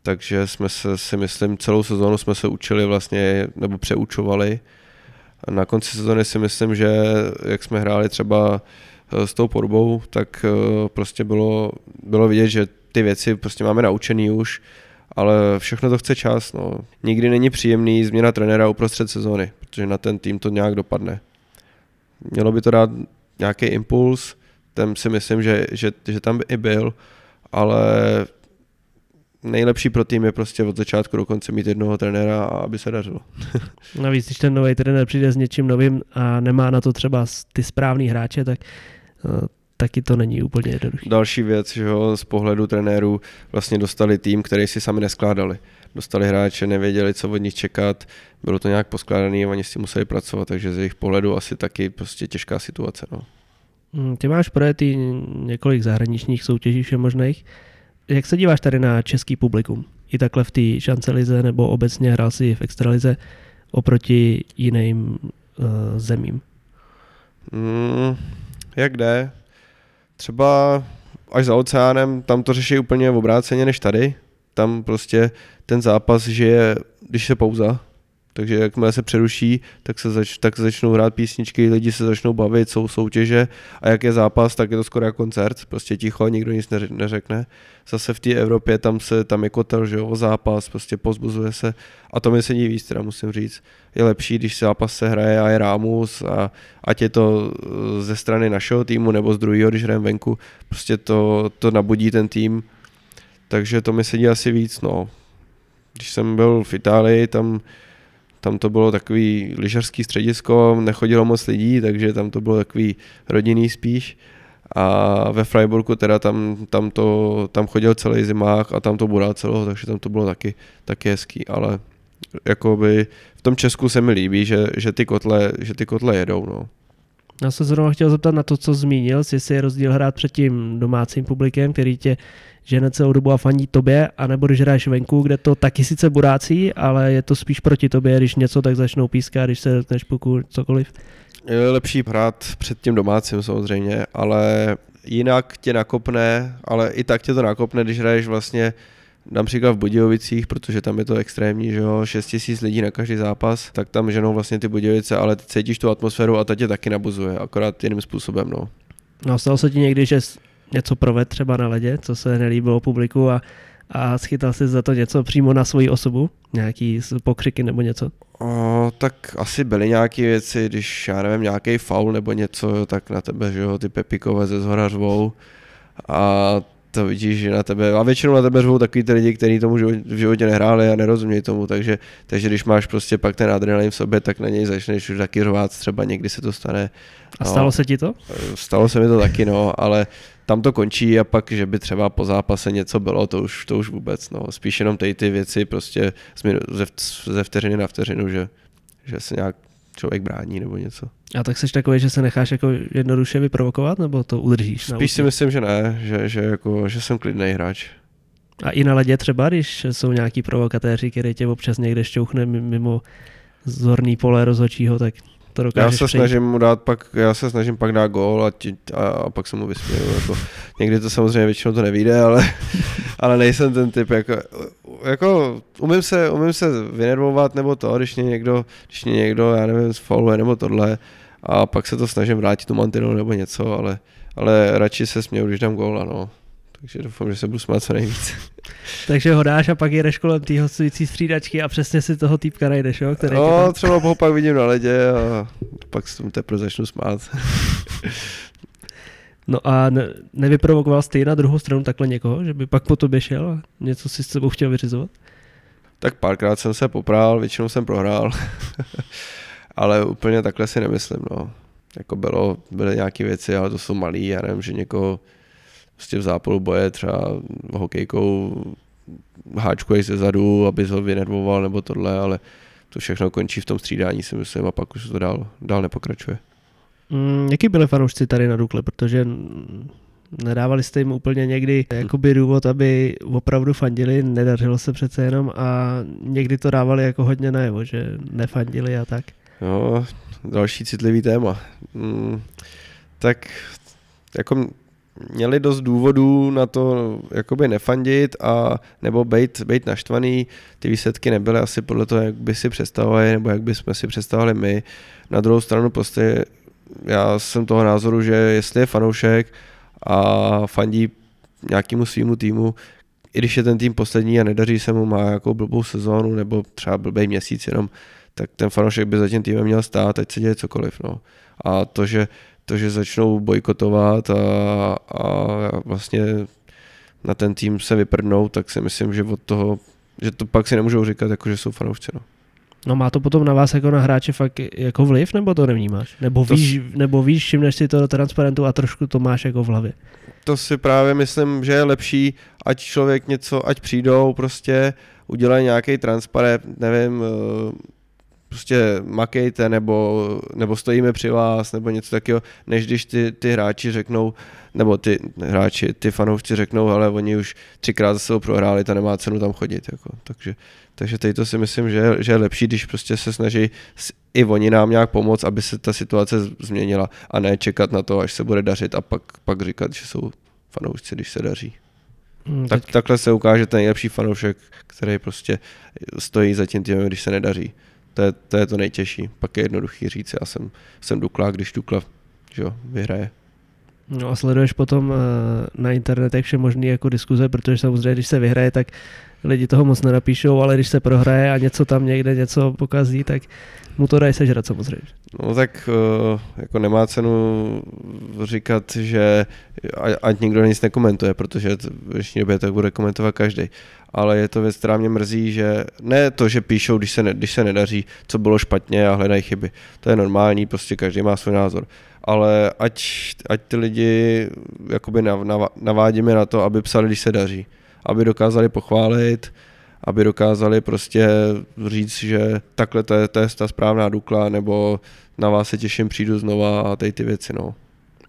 Takže jsme se, si myslím, celou sezónu jsme se učili vlastně, nebo přeučovali. A na konci sezóny si myslím, že jak jsme hráli třeba eh, s tou podobou, tak eh, prostě bylo, bylo vidět, že ty věci prostě máme naučený už, ale všechno to chce čas. No. Nikdy není příjemný změna trenéra uprostřed sezóny, protože na ten tým to nějak dopadne. Mělo by to dát nějaký impuls, ten si myslím, že, že, že tam i byl, ale nejlepší pro tým je prostě od začátku do konce mít jednoho trenéra a aby se dařilo. Navíc, když ten nový trenér přijde s něčím novým a nemá na to třeba ty správný hráče, tak uh, taky to není úplně jednoduché. Další věc, že jo, z pohledu trenérů vlastně dostali tým, který si sami neskládali. Dostali hráče, nevěděli, co od nich čekat, bylo to nějak poskládané a oni s tím museli pracovat, takže z jejich pohledu asi taky prostě těžká situace. No. Mm, Ty máš projetý několik zahraničních soutěží všemožných. Jak se díváš tady na český publikum? i takhle v té šancelize nebo obecně hrál si v extralize oproti jiným uh, zemím? Mm, jak jde? Třeba až za oceánem, tam to řeší úplně obráceně než tady. Tam prostě ten zápas žije, když se pouza, takže jakmile se přeruší, tak se zač, tak začnou hrát písničky, lidi se začnou bavit, jsou soutěže a jak je zápas, tak je to skoro jako koncert, prostě ticho, nikdo nic neřekne. Zase v té Evropě tam se tam je kotel, že jo, zápas, prostě pozbuzuje se a to mi se víc, teda musím říct. Je lepší, když zápas se hraje a je rámus a ať je to eh, ze strany našeho týmu nebo z druhého, když hrajeme venku, prostě to, to nabudí ten tým, takže to mi sedí asi víc, no. Když jsem byl v Itálii, tam tam to bylo takový lyžařský středisko, nechodilo moc lidí, takže tam to bylo takový rodinný spíš. A ve Freiburgu teda tam, tam, to, tam chodil celý zimák a tam to budal celého, takže tam to bylo taky, taky hezký, ale jakoby v tom Česku se mi líbí, že, že, ty, kotle, že ty kotle jedou. No. Já se zrovna chtěl zeptat na to, co zmínil, jestli je rozdíl hrát před tím domácím publikem, který tě žene celou dobu a fandí tobě, anebo když hraješ venku, kde to taky sice burácí, ale je to spíš proti tobě, když něco tak začnou pískat, když se dotkneš puku, cokoliv. Je lepší hrát před tím domácím samozřejmě, ale jinak tě nakopne, ale i tak tě to nakopne, když hraješ vlastně například v Budějovicích, protože tam je to extrémní, že jo, 6 tisíc lidí na každý zápas, tak tam ženou vlastně ty Budějovice, ale ty cítíš tu atmosféru a ta tě taky nabuzuje, akorát jiným způsobem, no. No stalo se ti někdy, že něco proved třeba na ledě, co se nelíbilo publiku a, a schytal si za to něco přímo na svoji osobu? Nějaký pokřiky nebo něco? O, tak asi byly nějaké věci, když já nevím, nějaký faul nebo něco, tak na tebe, že jo, ty Pepikové ze zhora řvou a to vidíš, že na tebe, a většinou na tebe řvou takový ty lidi, kteří tomu v životě nehráli a nerozumějí tomu, takže, takže když máš prostě pak ten adrenalin v sobě, tak na něj začneš už taky řvát, třeba někdy se to stane. A stalo no, se ti to? Stalo se mi to taky, no, ale tam to končí a pak, že by třeba po zápase něco bylo, to už, to už vůbec, no. Spíš jenom tady ty věci prostě ze, ze vteřiny na vteřinu, že, že se nějak člověk brání nebo něco. A tak jsi takový, že se necháš jako jednoduše vyprovokovat, nebo to udržíš? Spíš si myslím, že ne, že, že, jako, že jsem klidný hráč. A i na ledě třeba, když jsou nějaký provokatéři, který tě občas někde šťouchne mimo zorný pole rozhočího, tak to dokážeš Já se přejít. snažím mu dát pak, já se snažím pak dát gól a, ti, a, a pak se mu vysměju. Jako, někdy to samozřejmě většinou to nevíde, ale, ale nejsem ten typ, jako, jako umím, se, umím se vynervovat nebo to, když mě někdo, když mě někdo, já nevím, sfaluje nebo tohle a pak se to snažím vrátit tu mantinu nebo něco, ale, ale radši se směju, když dám gól, no. Takže doufám, že se budu smát co nejvíc. Takže ho dáš a pak jdeš kolem té hostující střídačky a přesně si toho týpka najdeš, jo? Který no, tam... třeba ho pak vidím na ledě a pak se tomu teprve začnu smát. No a ne, nevyprovokoval jsi na druhou stranu takhle někoho, že by pak po tobě šel a něco si s sebou chtěl vyřizovat? Tak párkrát jsem se poprál, většinou jsem prohrál. ale úplně takhle si nemyslím, no. Jako bylo, byly nějaké věci, ale to jsou malý, já nevím, že někoho prostě v zápalu boje třeba hokejkou háčkuješ ze zadu, aby ho vynervoval nebo tohle, ale to všechno končí v tom střídání si myslím a pak už to dál, dál nepokračuje. Mm, jaký byli fanoušci tady na Dukle, protože nedávali jste jim úplně někdy jakoby důvod, aby opravdu fandili, nedařilo se přece jenom a někdy to dávali jako hodně najevo, že nefandili a tak. No, další citlivý téma. Mm, tak jako měli dost důvodů na to jakoby nefandit a nebo být, být naštvaný. Ty výsledky nebyly asi podle toho, jak by si představovali nebo jak by jsme si představovali my. Na druhou stranu prostě já jsem toho názoru, že jestli je fanoušek a fandí nějakému svýmu týmu, i když je ten tým poslední a nedaří se mu, má jako blbou sezónu nebo třeba blbý měsíc jenom, tak ten fanoušek by za tím týmem měl stát, ať se děje cokoliv. No. A to, že to, že začnou bojkotovat a, a vlastně na ten tým se vyprdnou, tak si myslím, že od toho, že to pak si nemůžou říkat, jako že jsou fanoušci. No. No má to potom na vás jako na hráče fakt jako vliv, nebo to nevnímáš? Nebo to víš, nebo víš, všimneš si to do transparentu a trošku to máš jako v hlavě? To si právě myslím, že je lepší, ať člověk něco, ať přijdou prostě, udělají nějaký transparent, nevím, eh, prostě makejte, nebo, nebo stojíme při vás, nebo něco takového, než když ty, ty hráči řeknou, nebo ty hráči, ty fanoušci řeknou, ale oni už třikrát za sebou prohráli, to nemá cenu tam chodit. Jako. Takže, takže teď to si myslím, že, že je lepší, když prostě se snaží i oni nám nějak pomoct, aby se ta situace změnila a ne čekat na to, až se bude dařit a pak, pak říkat, že jsou fanoušci, když se daří. Hmm, tak, takhle se ukáže ten nejlepší fanoušek, který prostě stojí za tím týmem, když se nedaří. To je, to je to nejtěžší. Pak je jednoduchý říct, já jsem, jsem Dukla, když Dukla že jo, vyhraje. No a sleduješ potom uh, na internetech vše možné jako diskuze, protože samozřejmě, když se vyhraje, tak lidi toho moc nenapíšou, ale když se prohraje a něco tam někde něco pokazí, tak mu to dají sežrat samozřejmě. No tak uh, jako nemá cenu říkat, že ať nikdo nic nekomentuje, protože v dnešní době tak bude komentovat každý. Ale je to věc, která mě mrzí, že ne to, že píšou, když se, ne, když se nedaří, co bylo špatně a hledají chyby. To je normální, prostě každý má svůj názor ale ať, ať ty lidi jakoby nav, nav, navádíme na to, aby psali, když se daří. Aby dokázali pochválit, aby dokázali prostě říct, že takhle to je, to je ta správná Dukla, nebo na vás se těším, přijdu znova a tady ty věci, no.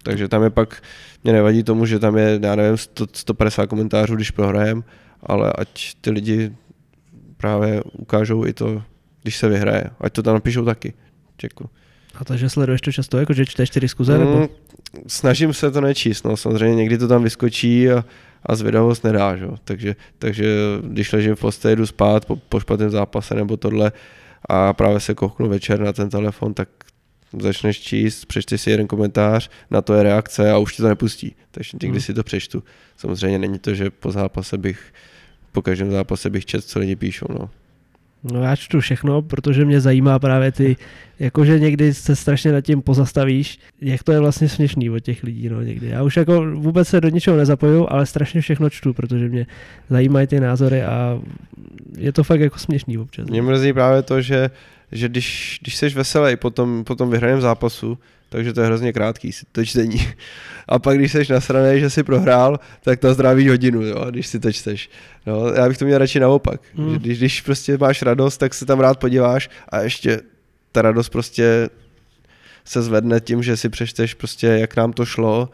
Takže tam je pak, mě nevadí tomu, že tam je, já nevím, 100, 150 komentářů, když prohrajem, ale ať ty lidi právě ukážou i to, když se vyhraje. Ať to tam napíšou taky. Děkuji. A to, že sleduješ to často, jako že čteš ty diskuze? Mm, nebo? Snažím se to nečíst, no samozřejmě někdy to tam vyskočí a, a zvědavost nedá, že? Takže, takže když ležím v posteli, jdu spát po, po špatném zápase nebo tohle a právě se kochnu večer na ten telefon, tak začneš číst, přečti si jeden komentář, na to je reakce a už ti to nepustí. Takže někdy hmm. si to přečtu. Samozřejmě není to, že po zápase bych, po každém zápase bych četl, co lidi píšou. No. No já čtu všechno, protože mě zajímá právě ty, jakože někdy se strašně nad tím pozastavíš, jak to je vlastně směšný od těch lidí, no někdy. Já už jako vůbec se do ničeho nezapoju, ale strašně všechno čtu, protože mě zajímají ty názory a je to fakt jako směšný občas. Mě mrzí právě to, že, že když, když jsi veselý po tom, po tom vyhraném zápasu, takže to je hrozně krátký to čtení. A pak, když jsi nasraný, že jsi prohrál, tak to zdraví hodinu, jo, když si to čteš. No, já bych to měl radši naopak. Hmm. Když, když prostě máš radost, tak se tam rád podíváš a ještě ta radost prostě se zvedne tím, že si přečteš prostě, jak nám to šlo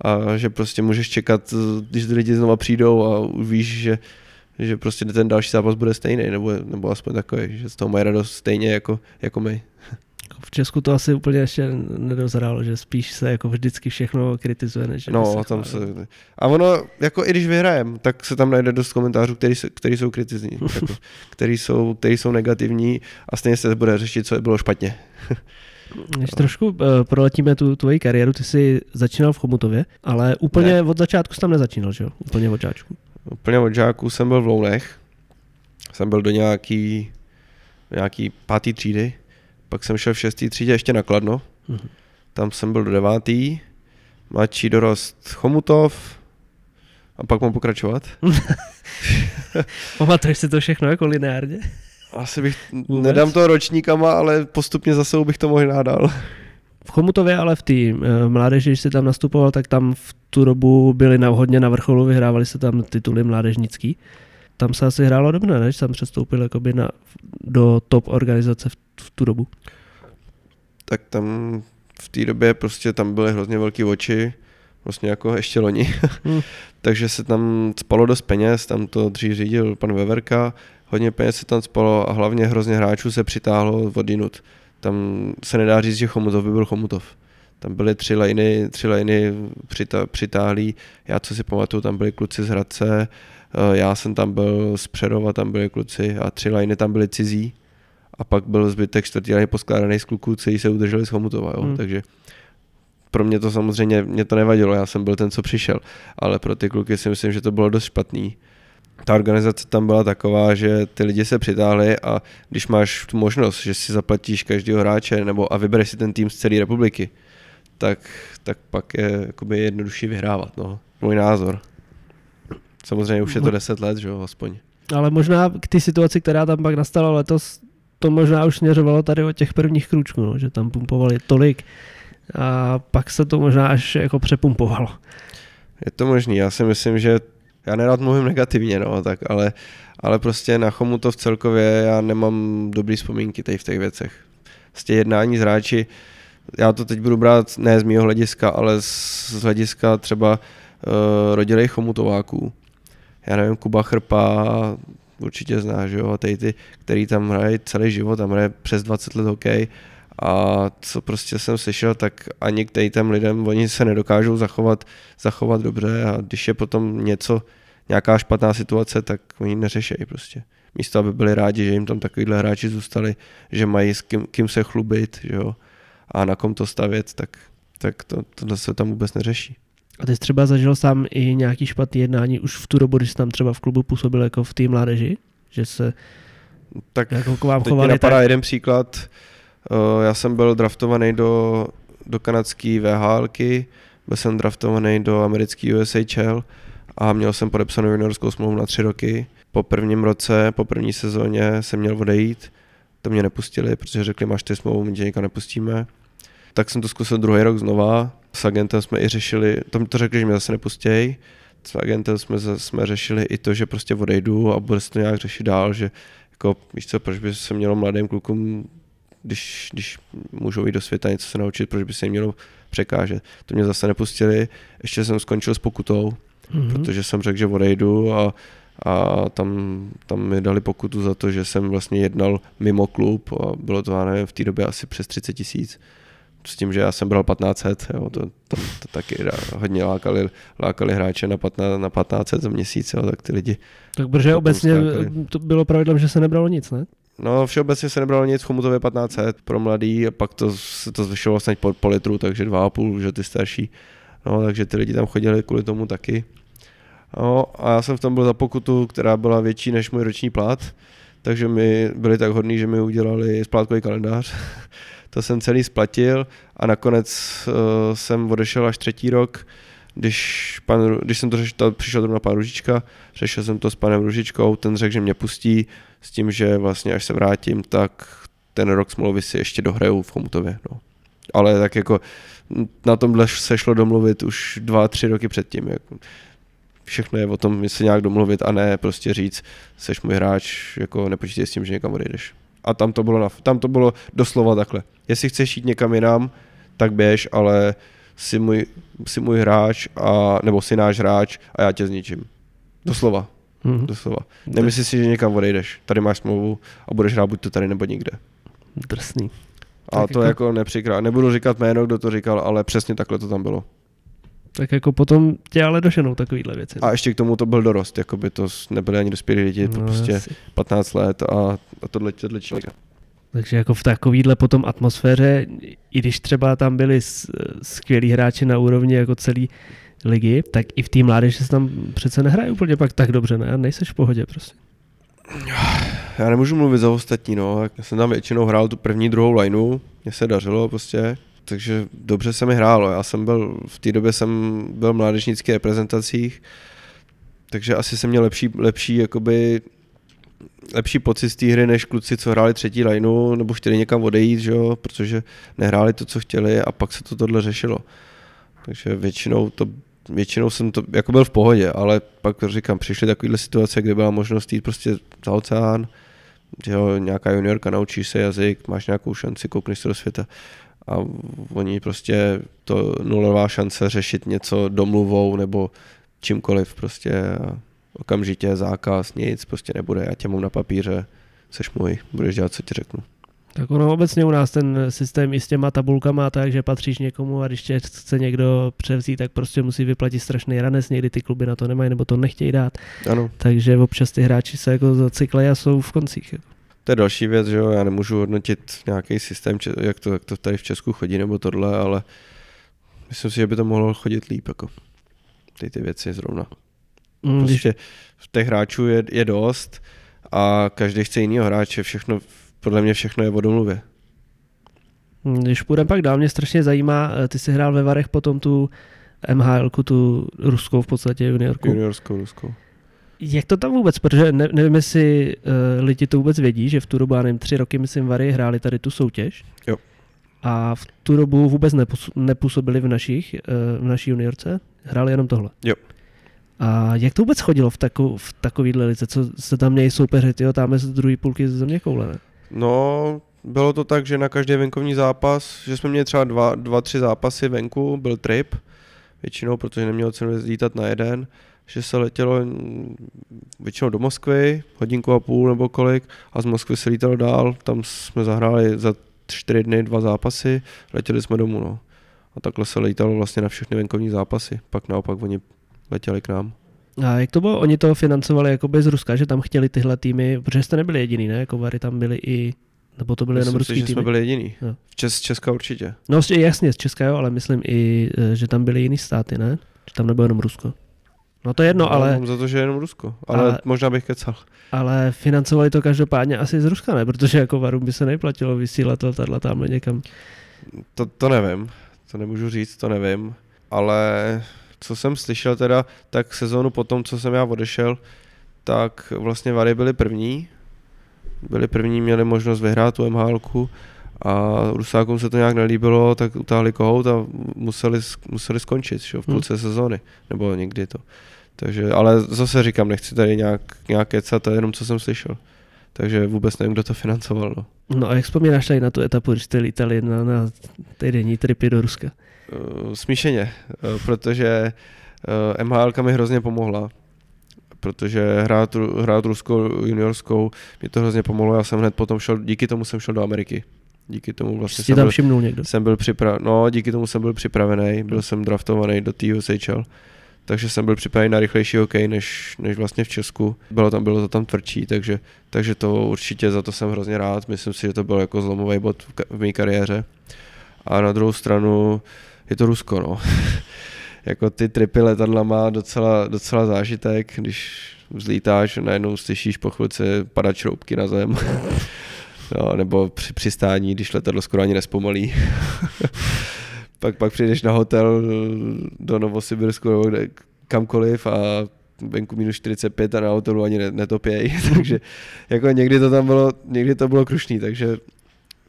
a že prostě můžeš čekat, když lidi znova přijdou a už víš, že, že prostě ten další zápas bude stejný, nebo, nebo aspoň takový, že z toho mají radost stejně jako, jako my v Česku to asi úplně ještě nedozrálo, že spíš se jako vždycky všechno kritizuje, než No, se tam se... A ono, jako i když vyhrajem, tak se tam najde dost komentářů, který, který jsou kritizní, jako, který, jsou, který jsou negativní a stejně se bude řešit, co bylo špatně. Když trošku uh, proletíme tu tvoji kariéru, ty jsi začínal v Chomutově, ale úplně ne. od začátku jsi tam nezačínal, že jo? Úplně od žáčku. Úplně od žáku jsem byl v Lounech, jsem byl do nějaký, nějaký pátý třídy, pak jsem šel v šestý třídě ještě na Kladno, mm-hmm. tam jsem byl do devátý, mladší dorost Chomutov a pak mám pokračovat. Pamatuješ si to všechno jako lineárně? Asi bych, Vůbec? nedám to ročníkama, ale postupně za sebou bych to možná dal. V Chomutově, ale v té uh, mládeži, když jsi tam nastupoval, tak tam v tu dobu byli na, hodně na vrcholu, vyhrávali se tam tituly mládežnický. Tam se asi hrálo dobře, než jsem přestoupil jakoby na, do top organizace v, v tu dobu. Tak tam v té době prostě tam byly hrozně velké oči, vlastně jako ještě loni. Hmm. Takže se tam spalo dost peněz, tam to dřív řídil pan Veverka, hodně peněz se tam spalo a hlavně hrozně hráčů se přitáhlo od jinut. Tam se nedá říct, že Chomutov by byl Chomutov. Tam byly tři liny, tři liny přita, přitáhlí. Já co si pamatuju, tam byli kluci z Hradce, já jsem tam byl z Přerova, tam byli kluci a tři liny tam byly cizí a pak byl zbytek čtvrtý liny poskládaný z kluků, kteří se udrželi z Chomutova, jo? Hmm. takže pro mě to samozřejmě, mě to nevadilo, já jsem byl ten, co přišel, ale pro ty kluky si myslím, že to bylo dost špatný. Ta organizace tam byla taková, že ty lidi se přitáhli a když máš tu možnost, že si zaplatíš každého hráče nebo a vybereš si ten tým z celé republiky, tak, tak pak je jakoby jednodušší vyhrávat, no. Můj názor. Samozřejmě už je to 10 let, že jo, aspoň. Ale možná k té situaci, která tam pak nastala letos, to možná už směřovalo tady od těch prvních krůčků, no, že tam pumpovali tolik a pak se to možná až jako přepumpovalo. Je to možný, já si myslím, že já nerad mluvím negativně, no, tak ale, ale prostě na Chomutov celkově já nemám dobrý vzpomínky tady v těch věcech. Z těch jednání s hráči, já to teď budu brát ne z mého hlediska, ale z, z hlediska třeba uh, rodilej Chomutováků. Já nevím, Kuba Chrpa, určitě znáš, jo, a tady ty, který tam hraje celý život, tam hraje přes 20 let hokej a co prostě jsem slyšel, tak ani k těm lidem, oni se nedokážou zachovat, zachovat dobře a když je potom něco, nějaká špatná situace, tak oni neřešejí prostě. Místo, aby byli rádi, že jim tam takovýhle hráči zůstali, že mají s kým, kým se chlubit, že jo, a na kom to stavět, tak, tak to, tohle se tam vůbec neřeší. A ty jsi třeba zažil sám i nějaký špatný jednání už v tu dobu, když jsi tam třeba v klubu působil jako v té mládeži? Že se tak jako k vám teď chovali napadá tak? jeden příklad. Uh, Já jsem byl draftovaný do, do kanadské VHLky, byl jsem draftovaný do americké USHL a měl jsem podepsanou juniorskou smlouvu na tři roky. Po prvním roce, po první sezóně jsem měl odejít, to mě nepustili, protože řekli, máš ty smlouvu, my tě nikam nepustíme. Tak jsem to zkusil druhý rok znova, s agentem jsme i řešili, to mi to řekli, že mě zase nepustějí, s agentem jsme, jsme řešili i to, že prostě odejdu a bude se to nějak řešit dál, že jako, víš co, proč by se mělo mladým klukům, když, když můžou jít do světa něco se naučit, proč by se jim mělo překážet. To mě zase nepustili, ještě jsem skončil s pokutou, Mhm. protože jsem řekl, že odejdu a, a tam, tam mi dali pokutu za to, že jsem vlastně jednal mimo klub a bylo to, já nevím, v té době asi přes 30 tisíc. S tím, že já jsem bral 1500, jo, to, to, to taky rá- hodně lákali, lákali hráče na 15, na 1500 za měsíc, jo, tak ty lidi Tak protože to obecně poskákali. to bylo pravidlem, že se nebralo nic, ne? No, všeobecně se nebralo nic, Chomutově 1500 pro mladý a pak to se to zvyšovalo snad po, po litru, takže 2,5, že ty starší. No, takže ty lidi tam chodili kvůli tomu taky. No, a já jsem v tom byl za pokutu, která byla větší než můj roční plat, takže mi byli tak hodní, že mi udělali splátkový kalendář. to jsem celý splatil a nakonec uh, jsem odešel až třetí rok, když, pan, když jsem to řešil, přišel zrovna pan Ružička, řešil jsem to s panem Ružičkou, ten řekl, že mě pustí s tím, že vlastně až se vrátím, tak ten rok smlouvy si ještě dohraju v Chomutově. No. Ale tak jako na tomhle se šlo domluvit už dva, tři roky předtím. Jako. Všechno je o tom se nějak domluvit a ne prostě říct, seš můj hráč, jako nepočítej s tím, že někam odejdeš. A tam to bylo, na, tam to bylo doslova takhle. Jestli chceš jít někam jinam, tak běž, ale jsi můj, jsi můj hráč, a, nebo jsi náš hráč a já tě zničím. Doslova, Mhm. doslova. Nemyslíš si, že někam odejdeš. Tady máš smlouvu a budeš hrát buď to tady nebo nikde. Drsný. A Tak to jako- jako nepřikrát. Nebudu říkat jméno, kdo to říkal, ale přesně takhle to tam bylo. Tak jako potom tě ale doženou takovýhle věci. A ještě k tomu to byl dorost, jako by to nebyly ani dospělí lidi, to No, prostě jasně. 15 let a, a tohle, tohle člověka. Takže jako v takovýhle potom atmosféře, i když třeba tam byli skvělí hráči na úrovni jako celý ligy, tak i v té mládeži se tam přece nehraje úplně pak tak dobře, ne? Nejseš v pohodě prostě. Já nemůžu mluvit za ostatní, no. Já jsem tam většinou hrál tu první, druhou lineu, mně se dařilo prostě, takže dobře se mi hrálo. Já jsem byl, v té době jsem byl v mládežnických reprezentacích, takže asi jsem měl lepší, lepší jakoby, lepší pocit z té hry, než kluci, co hráli třetí lineu, nebo chtěli někam odejít, že jo, protože nehráli to, co chtěli a pak se to tohle řešilo. Takže většinou to většinou jsem to jako byl v pohodě, ale pak říkám, přišly takovéhle situace, kde byla možnost jít prostě za oceán, že jo, nějaká juniorka, naučíš se jazyk, máš nějakou šanci, koukneš se do světa a oni prostě to nulová šance řešit něco domluvou nebo čímkoliv prostě okamžitě zákaz, nic prostě nebude, já tě mám na papíře, seš můj, budeš dělat, co ti řeknu. Tak ono obecně u nás ten systém i s těma tabulkama tak, že patříš někomu a když tě chce někdo převzít, tak prostě musí vyplatit strašný ranec, někdy ty kluby na to nemají nebo to nechtějí dát, Ano, takže občas ty hráči se jako zacyklejí a jsou v koncích. Jako. To je další věc, že jo, já nemůžu hodnotit nějaký systém, jak to, jak to tady v Česku chodí nebo tohle, ale myslím si, že by to mohlo chodit líp, jako ty ty věci zrovna. Mm, Prostě v těch hráčů je, je dost a každý chce jinýho hráče, všechno, podle mě všechno je o domluvě. když půjdeme pak dál, mě strašně zajímá, eh, ty jsi hrál ve Varech potom tu MHL, tu ruskou v podstatě juniorku. Juniorskou, ruskou. Jak to tam vůbec, protože ne, nevím, jestli uh, lidi to vůbec vědí, že v tu dobu, já nevím, tři roky, myslím, Vary hráli tady tu soutěž. Jo. A v tu dobu vůbec nepůsobili v našich, uh, v naší juniorce, hráli jenom tohle. Jo. A jak to vůbec chodilo v, tako, v takovýhle lice? Co se tam měli soupeři, tyjo, tam z druhé půlky ze země koule, ne? No, bylo to tak, že na každý venkovní zápas, že jsme měli třeba dva, dva tři zápasy venku, byl trip, většinou, protože nemělo cenu lítat na jeden, že se letělo většinou do Moskvy, hodinku a půl nebo kolik, a z Moskvy se lítalo dál, tam jsme zahráli za čtyři dny dva zápasy, letěli jsme domů, no. A takhle se lítalo vlastně na všechny venkovní zápasy, pak naopak oni letěli k nám. A jak to bylo? Oni to financovali jakoby z Ruska, že tam chtěli tyhle týmy, protože jste nebyli jediný, ne? Jako Vary tam byli i, nebo to byly jenom ruský si, že týmy? jsme byli jediný. Jo. V Čes, z Česka určitě. No jasně, z Česka jo, ale myslím i, eh, že tam byly jiný státy, ne? Že tam nebylo jenom Rusko. No to je jedno, Já ale, Mám za to, že jenom Rusko, ale, Ale- možná bych kecal. ale financovali to každopádně asi z Ruska, ne? Protože jako Varům by se neplatilo vysílat letadla tamhle někam. To, to nevím, to nemůžu říct, to nevím, ale co jsem slyšel teda, tak sezónu potom, co jsem já odešel, tak vlastně Vary byli první, byli první, měli možnost vyhrát tu mhl a Rusákům se to nějak nelíbilo, tak utáhli kohout a museli, museli skončit že, v Hmm. půlce sezóny, nebo někdy to. Takže, ale zase říkám, nechci tady nějak, nějak kecat, to je jenom co jsem slyšel. Takže vůbec nevím, kdo to financoval. No. No a jak vzpomínáš tady na tu etapu, když jste lítali na, na týdenní tripy do Ruska? Uh, smíšeně, uh, protože uh, MHL mi hrozně pomohla, protože hrát, hrát ruskou juniorskou mi to hrozně pomohlo, já jsem hned potom šel, díky tomu jsem šel do Ameriky. Díky tomu vlastně jsem tam byl, všimnul někdo? jsem byl připraven, no díky tomu jsem byl připravený, byl jsem draftovaný do TUSHL, takže jsem byl připravený na rychlejší hokej než, než vlastně v Česku. Bylo tam, bylo to tam tvrdší, takže, takže to určitě za to jsem hrozně rád. Myslím si, že to byl jako zlomový bod v, ka- v mé kariéře. A na druhou stranu je to Rusko, no. jako ty tripy letadla má docela, docela zážitek, když vzlítáš, najednou slyšíš po chvilce padat šroubky na zem. No, nebo při přistání, když letadlo skoro ani nespomalí. pak, pak přijdeš na hotel do Novosibirsku nebo kde, kamkoliv a venku minus 45 a na hotelu ani ne- netopěj, takže jako někdy to tam bylo, někdy to bylo krušný, takže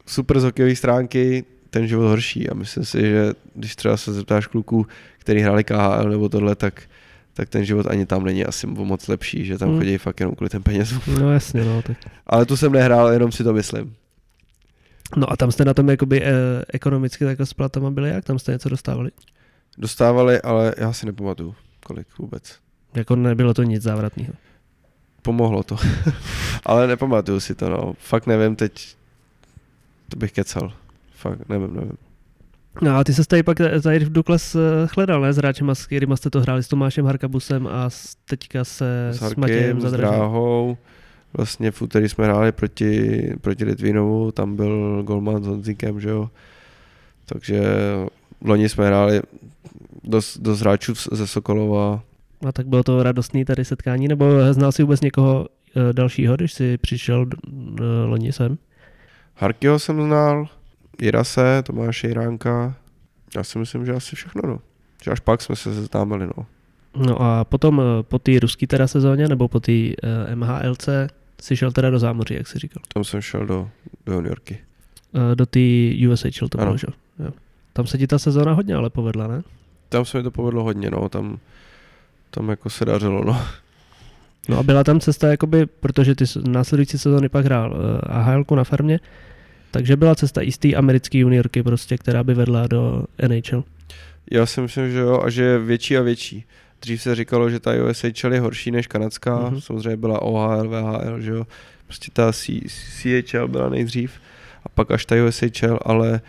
super z hokejové stránky, ten život horší a myslím si, že když třeba se zeptáš kluků, který hráli KHL nebo tohle, tak tak ten život ani tam není asi moc lepší, že tam Hmm. chodí fakt jenom kvůli těm penězům. No jasně, no. Tak. Ale tu jsem nehrál, jenom si to myslím. No a tam jste na tom jakoby eh, ekonomicky takhle s platama byli jak? Tam jste něco dostávali? Dostávali, ale já si nepamatuju, kolik vůbec. Jako nebylo to nic závratného. Pomohlo to. ale nepamatuju si to, no. Fakt nevím, teď to bych kecal. Fakt nevím, nevím. No a ty se tady pak tady v Dukles eh, hledal, ne? S hráčema, s kterýma jste to hráli, s Tomášem Harkabusem a s, teďka se S s, Matějem Harkem, s. Dráhou. Vlastně v úterý jsme hráli proti, proti Litvinovu, tam byl golman s Honzíkem, že jo. Takže loni jsme hráli dost, dost hráčů ze Sokolova. A tak bylo to radostný tady setkání, nebo znal si vůbec někoho eh, dalšího, když jsi přišel eh, loni sem? Harkyho jsem znal, Jirase, Tomáše Jiránka. Já si myslím, že asi všechno, no. Že až pak jsme se seznámili, no. No a potom eh, po té ruské teda sezóně, nebo po té eh, MHLC, jsi šel teda do zámoří, jak jsi říkal. Tam jsem šel do, do juniorky. Eh, Do té USHL to bylo, že? jo? Tam se ti ta sezóna hodně ale povedla, ne? Tam se mi to povedlo hodně, no. Tam, tam jako se dařilo, no. No a byla tam cesta, jakoby, protože ty následující sezóny pak hrál uh, AHL na farmě, takže byla cesta i z té americké juniorky prostě, která by vedla do NHL. Já si myslím, že jo, a že je větší a větší. Dřív se říkalo, že ta USHL je horší než kanadská, Mhm. mm-hmm. samozřejmě byla OHL, VHL, že jo. Prostě ta C- CHL byla nejdřív a pak až ta USHL, ale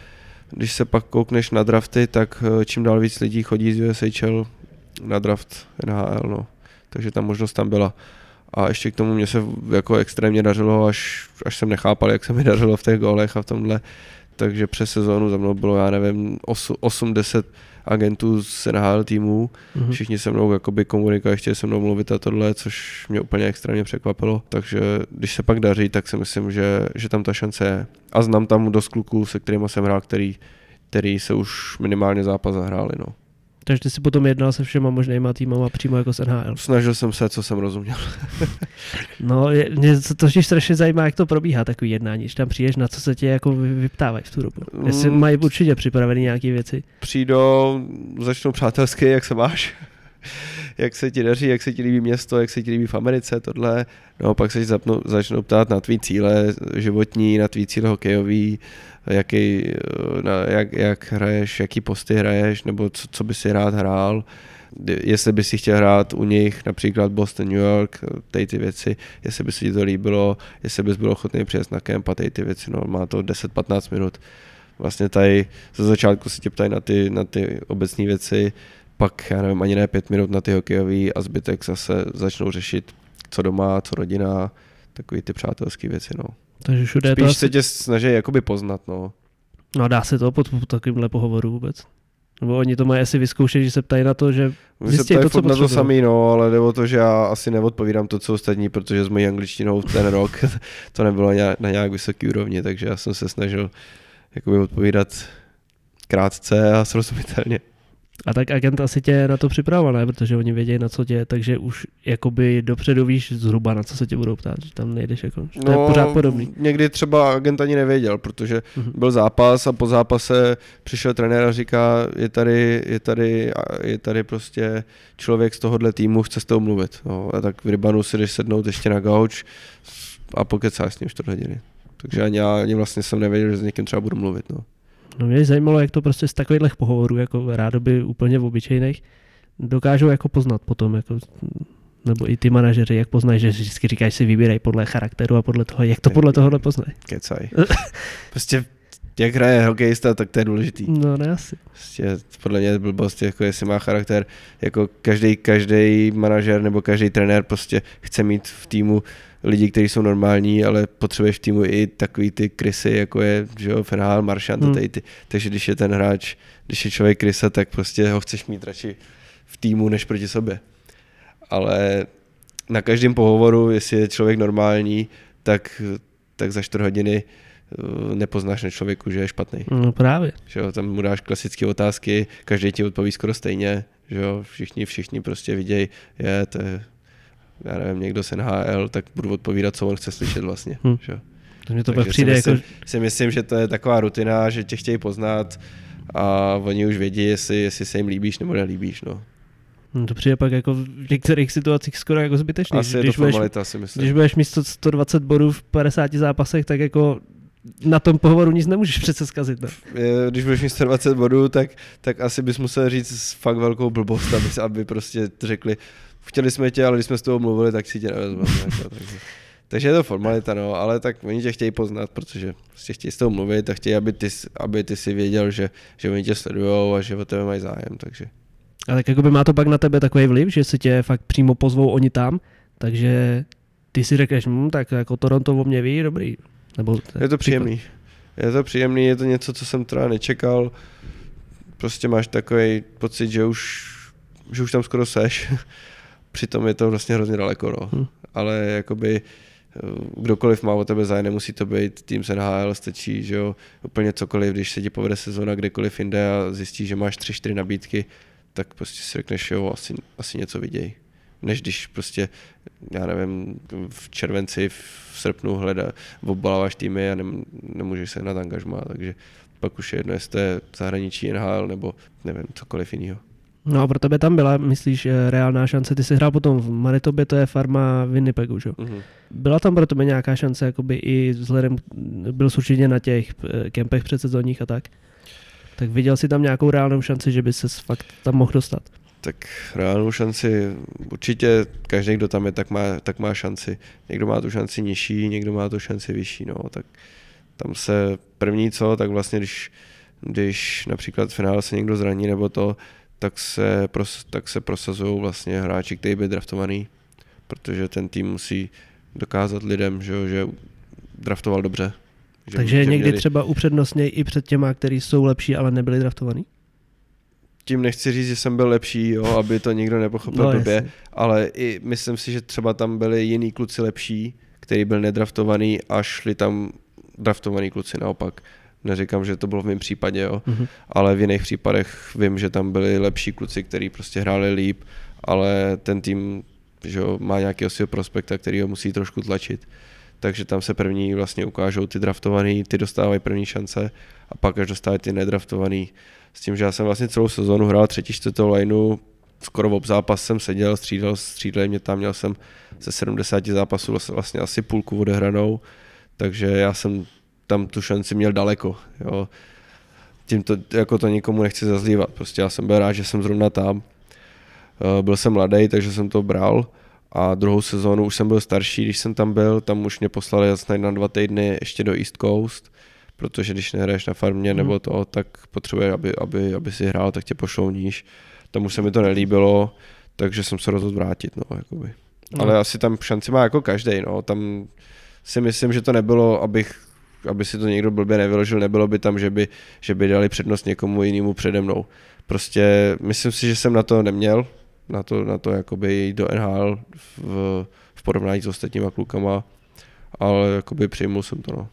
když se pak koukneš na drafty, tak eh, čím dál víc lidí chodí z USHL na draft NHL, no. Takže ta možnost tam byla. A ještě k tomu mě se jako extrémně dařilo, až, až jsem nechápal, jak se mi dařilo v těch gólech a v tomhle. Takže přes sezónu za mnou bylo, já nevím, 8-10 agentů z NHL týmů. Mhm. Všichni se mnou jakoby komunikovali, chtěli se mnou mluvit a tohle, což mě úplně extrémně překvapilo. Takže když se pak daří, tak si myslím, že, že tam ta šance je. A znám tam dost kluků, se kterými jsem hrál, který, který se už minimálně zápas zahráli. No. Takže ty si potom jednal se všema možnýma týmama přímo jako s NHL. Snažil jsem se, co jsem rozuměl. No, je, mě to totiž strašně zajímá, jak to probíhá takový jednání, když tam přijdeš, na co se tě jako vy- vyptávají v tu dobu. Jestli Mm. mají určitě připravené nějaké věci. Přijdou, začnou přátelsky, jak se máš. Jak se ti daří, jak se ti líbí město, jak se ti líbí v Americe, tohle. No pak se zapnu, začnou ptát na tvý cíle životní, na tvý cíle hokejový, jaký, na, jak, jak hraješ, jaký posty hraješ, nebo co, co by si rád hrál jestli by si chtěl hrát u nich, například Boston, New York, tady ty věci, jestli by se ti to líbilo, jestli bys byl ochotný přijet na kemp a tady ty věci, no má to 10-15 minut. Vlastně tady ze začátku se tě ptají na ty, na ty obecné věci, pak, já nevím, ani ne pět minut na ty hokejový a zbytek zase začnou řešit, co doma, co rodina, takový ty přátelské věci, no. Takže všude Spíš to se asi... tě snaží jakoby poznat, no. No dá se to pod, takovýmhle pohovoru vůbec? Nebo oni to mají asi vyzkoušet, že se ptají na to, že se zjistí ptají to, furt co na to samý, no, ale jde o to, že já asi neodpovídám to, co ostatní, protože s mojí angličtinou ten rok to nebylo na nějak vysoký úrovni, takže já jsem se snažil jakoby odpovídat krátce a srozumitelně. A tak agent asi tě na to připravoval, ne? Protože oni vědějí, na co tě, takže už jakoby dopředu víš zhruba, na co se tě budou ptát, že tam nejdeš jako, že to je pořád podobný. někdy třeba agent ani nevěděl, protože Mhm. byl zápas a po zápase přišel trenér a říká, je tady, je tady, je tady prostě člověk z tohohle týmu, chce s tou mluvit. No, a tak v Rybanu si jdeš sednout ještě na gauč a pokecáš s ním čtvrt hodiny. Takže ani já ani vlastně jsem nevěděl, že s někým třeba budu mluvit. No. No mě zajímalo, jak to prostě z takových pohovorů, jako rádoby úplně v obyčejných, dokážou jako poznat potom, jako, nebo i ty manažeři, jak poznají, že vždycky říkáš si vybírej podle charakteru a podle toho, jak to podle tohohle poznají. Kecaj. prostě jak hraje hokejista, tak to je důležitý. No ne asi. Prostě podle mě je blbost, jako jestli má charakter, jako každý, každý manažer nebo každý trenér prostě chce mít v týmu lidi, kteří jsou normální, ale potřebuješ v týmu i takový ty krysy, jako je že jo, Fenhal, Maršant, Hmm. hmm. ty. takže když je ten hráč, když je člověk krysa, tak prostě ho chceš mít radši v týmu, než proti sobě. Ale na každém pohovoru, jestli je člověk normální, tak, tak za 4 hodiny eh, nepoznáš na člověku, že je špatný. No právě. Že jo, tam mu dáš klasické otázky, každý ti odpoví skoro stejně, že jo, všichni, všichni prostě vidějí, je, to je, já nevím, někdo z NHL, tak budu odpovídat, co on chce slyšet vlastně, Hm. hm. že. To mě to Takže přijde si jako, myslím, si myslím, že to je taková rutina, že tě chtějí poznat a oni už vědí, jestli, jestli se jim líbíš nebo nelíbíš, no. no to přijde pak jako v některých situacích skoro jako zbytečný. Asi je to když, budeš, formalita, si myslím. když budeš mít 100 120 bodů v 50 zápasech, tak jako na tom pohovoru nic nemůžeš přece zkazit. Ne? Když budeš mít 120 bodů, tak, tak asi bys musel říct fakt velkou blbost, aby, aby prostě řekli, chtěli jsme tě, ale když jsme s tebou mluvili, tak si tě nevezmeme. Jako, takže, takže je to formalita, no, ale tak oni tě chtějí poznat, protože prostě chtějí s tebou mluvit a chtějí, aby ty, aby ty si věděl, že, že oni tě sledují a že o tebe mají zájem, takže A tak jakoby má to pak na tebe takový vliv, že si tě fakt přímo pozvou oni tam, takže ty si řekneš, hm, tak jako Toronto o mě ví, dobrý. Nebo je to příjemný. Je to příjemný, je to něco, co jsem teda nečekal. Prostě máš takový pocit, že už, že už tam skoro seš. Přitom je to vlastně hrozně daleko, no. Hm. Ale jakoby eh, kdokoliv má o tebe zájem, nemusí to být tým z NHL, stačí, že jo, úplně cokoliv, když se ti povede sezóna kdekoliv jinde a zjistíš, že máš tři, čtyři nabídky, tak prostě si řekneš, jo, asi, asi něco viděj. Než když prostě, já nevím, v červenci, v srpnu hledá, obbaláváš týmy a nem, nemůžeš se na angažma, takže pak už je jedno, jestli to je zahraničí NHL nebo nevím, cokoliv jiného. No a pro tebe tam byla, myslíš, eh, reálná šance, ty jsi hrál potom v Manitobě, to je farma Winnipegu, že? Mhm. Byla tam pro tebe nějaká šance, jakoby i vzhledem, byl jsi určitě na těch eh, kempech předsezónních a tak? Tak viděl jsi tam nějakou reálnou šanci, že by se fakt tam mohl dostat? Tak reálnou šanci, určitě každý, kdo tam je, tak má, tak má šanci. Někdo má tu šanci nižší, někdo má tu šanci vyšší, no, tak tam se první co, tak vlastně když, když například v finále se někdo zraní nebo to, tak se, pros, tak se prosazují vlastně hráči, kteří byli draftovaný, protože ten tým musí dokázat lidem, že, že draftoval dobře. Že, Takže že někdy měli- třeba upřednostněj i před těma, kteří jsou lepší, ale nebyli draftovaní? tím nechci říct, že jsem byl lepší, jo, aby to nikdo nepochopil No, blbě, jasně. ale i myslím si, že třeba tam byli jiní kluci lepší, který byl nedraftovaný a šli tam draftovaný kluci naopak. Neříkám, že to bylo v mém případě, jo, Mhm. ale v jiných případech vím, že tam byli lepší kluci, kteří prostě hráli líp, ale ten tým že jo, má nějakého svého prospekta, který ho musí trošku tlačit. Takže tam se první vlastně ukážou ty draftovaný, ty dostávají první šance a pak až dostávají ty nedraftovaný. S tím, že já jsem vlastně celou sezónu hrál třetí, čtvrtou lineu, skoro v zápas jsem seděl, střídal, střídali mě tam, měl jsem ze 70 zápasů vlastně asi půlku odehranou, takže já jsem tam tu šanci měl daleko. Jo. Tím to, jako to nikomu nechci zazlívat, prostě já jsem byl rád, že jsem zrovna tam. Eh, byl jsem mladý, takže jsem to bral a druhou sezónu už jsem byl starší, když jsem tam byl, tam už mě poslali jasně na dva týdny ještě do East Coast, protože když nehraješ na farmě nebo to, tak potřebuje, aby, aby, aby si hrál, tak tě pošlou níž. Tam už se mi to nelíbilo, takže jsem se rozhodl vrátit, no, jakoby. No. Ale asi tam šanci má jako každý, no, tam si myslím, že to nebylo, abych aby si to někdo blbě nevyložil, nebylo by tam, že by, že by dali přednost někomu jinému přede mnou. Prostě myslím si, že jsem na to neměl, na to, na to jakoby jít do NHL v, v porovnání s ostatníma klukama, ale jakoby přijmul jsem to, no.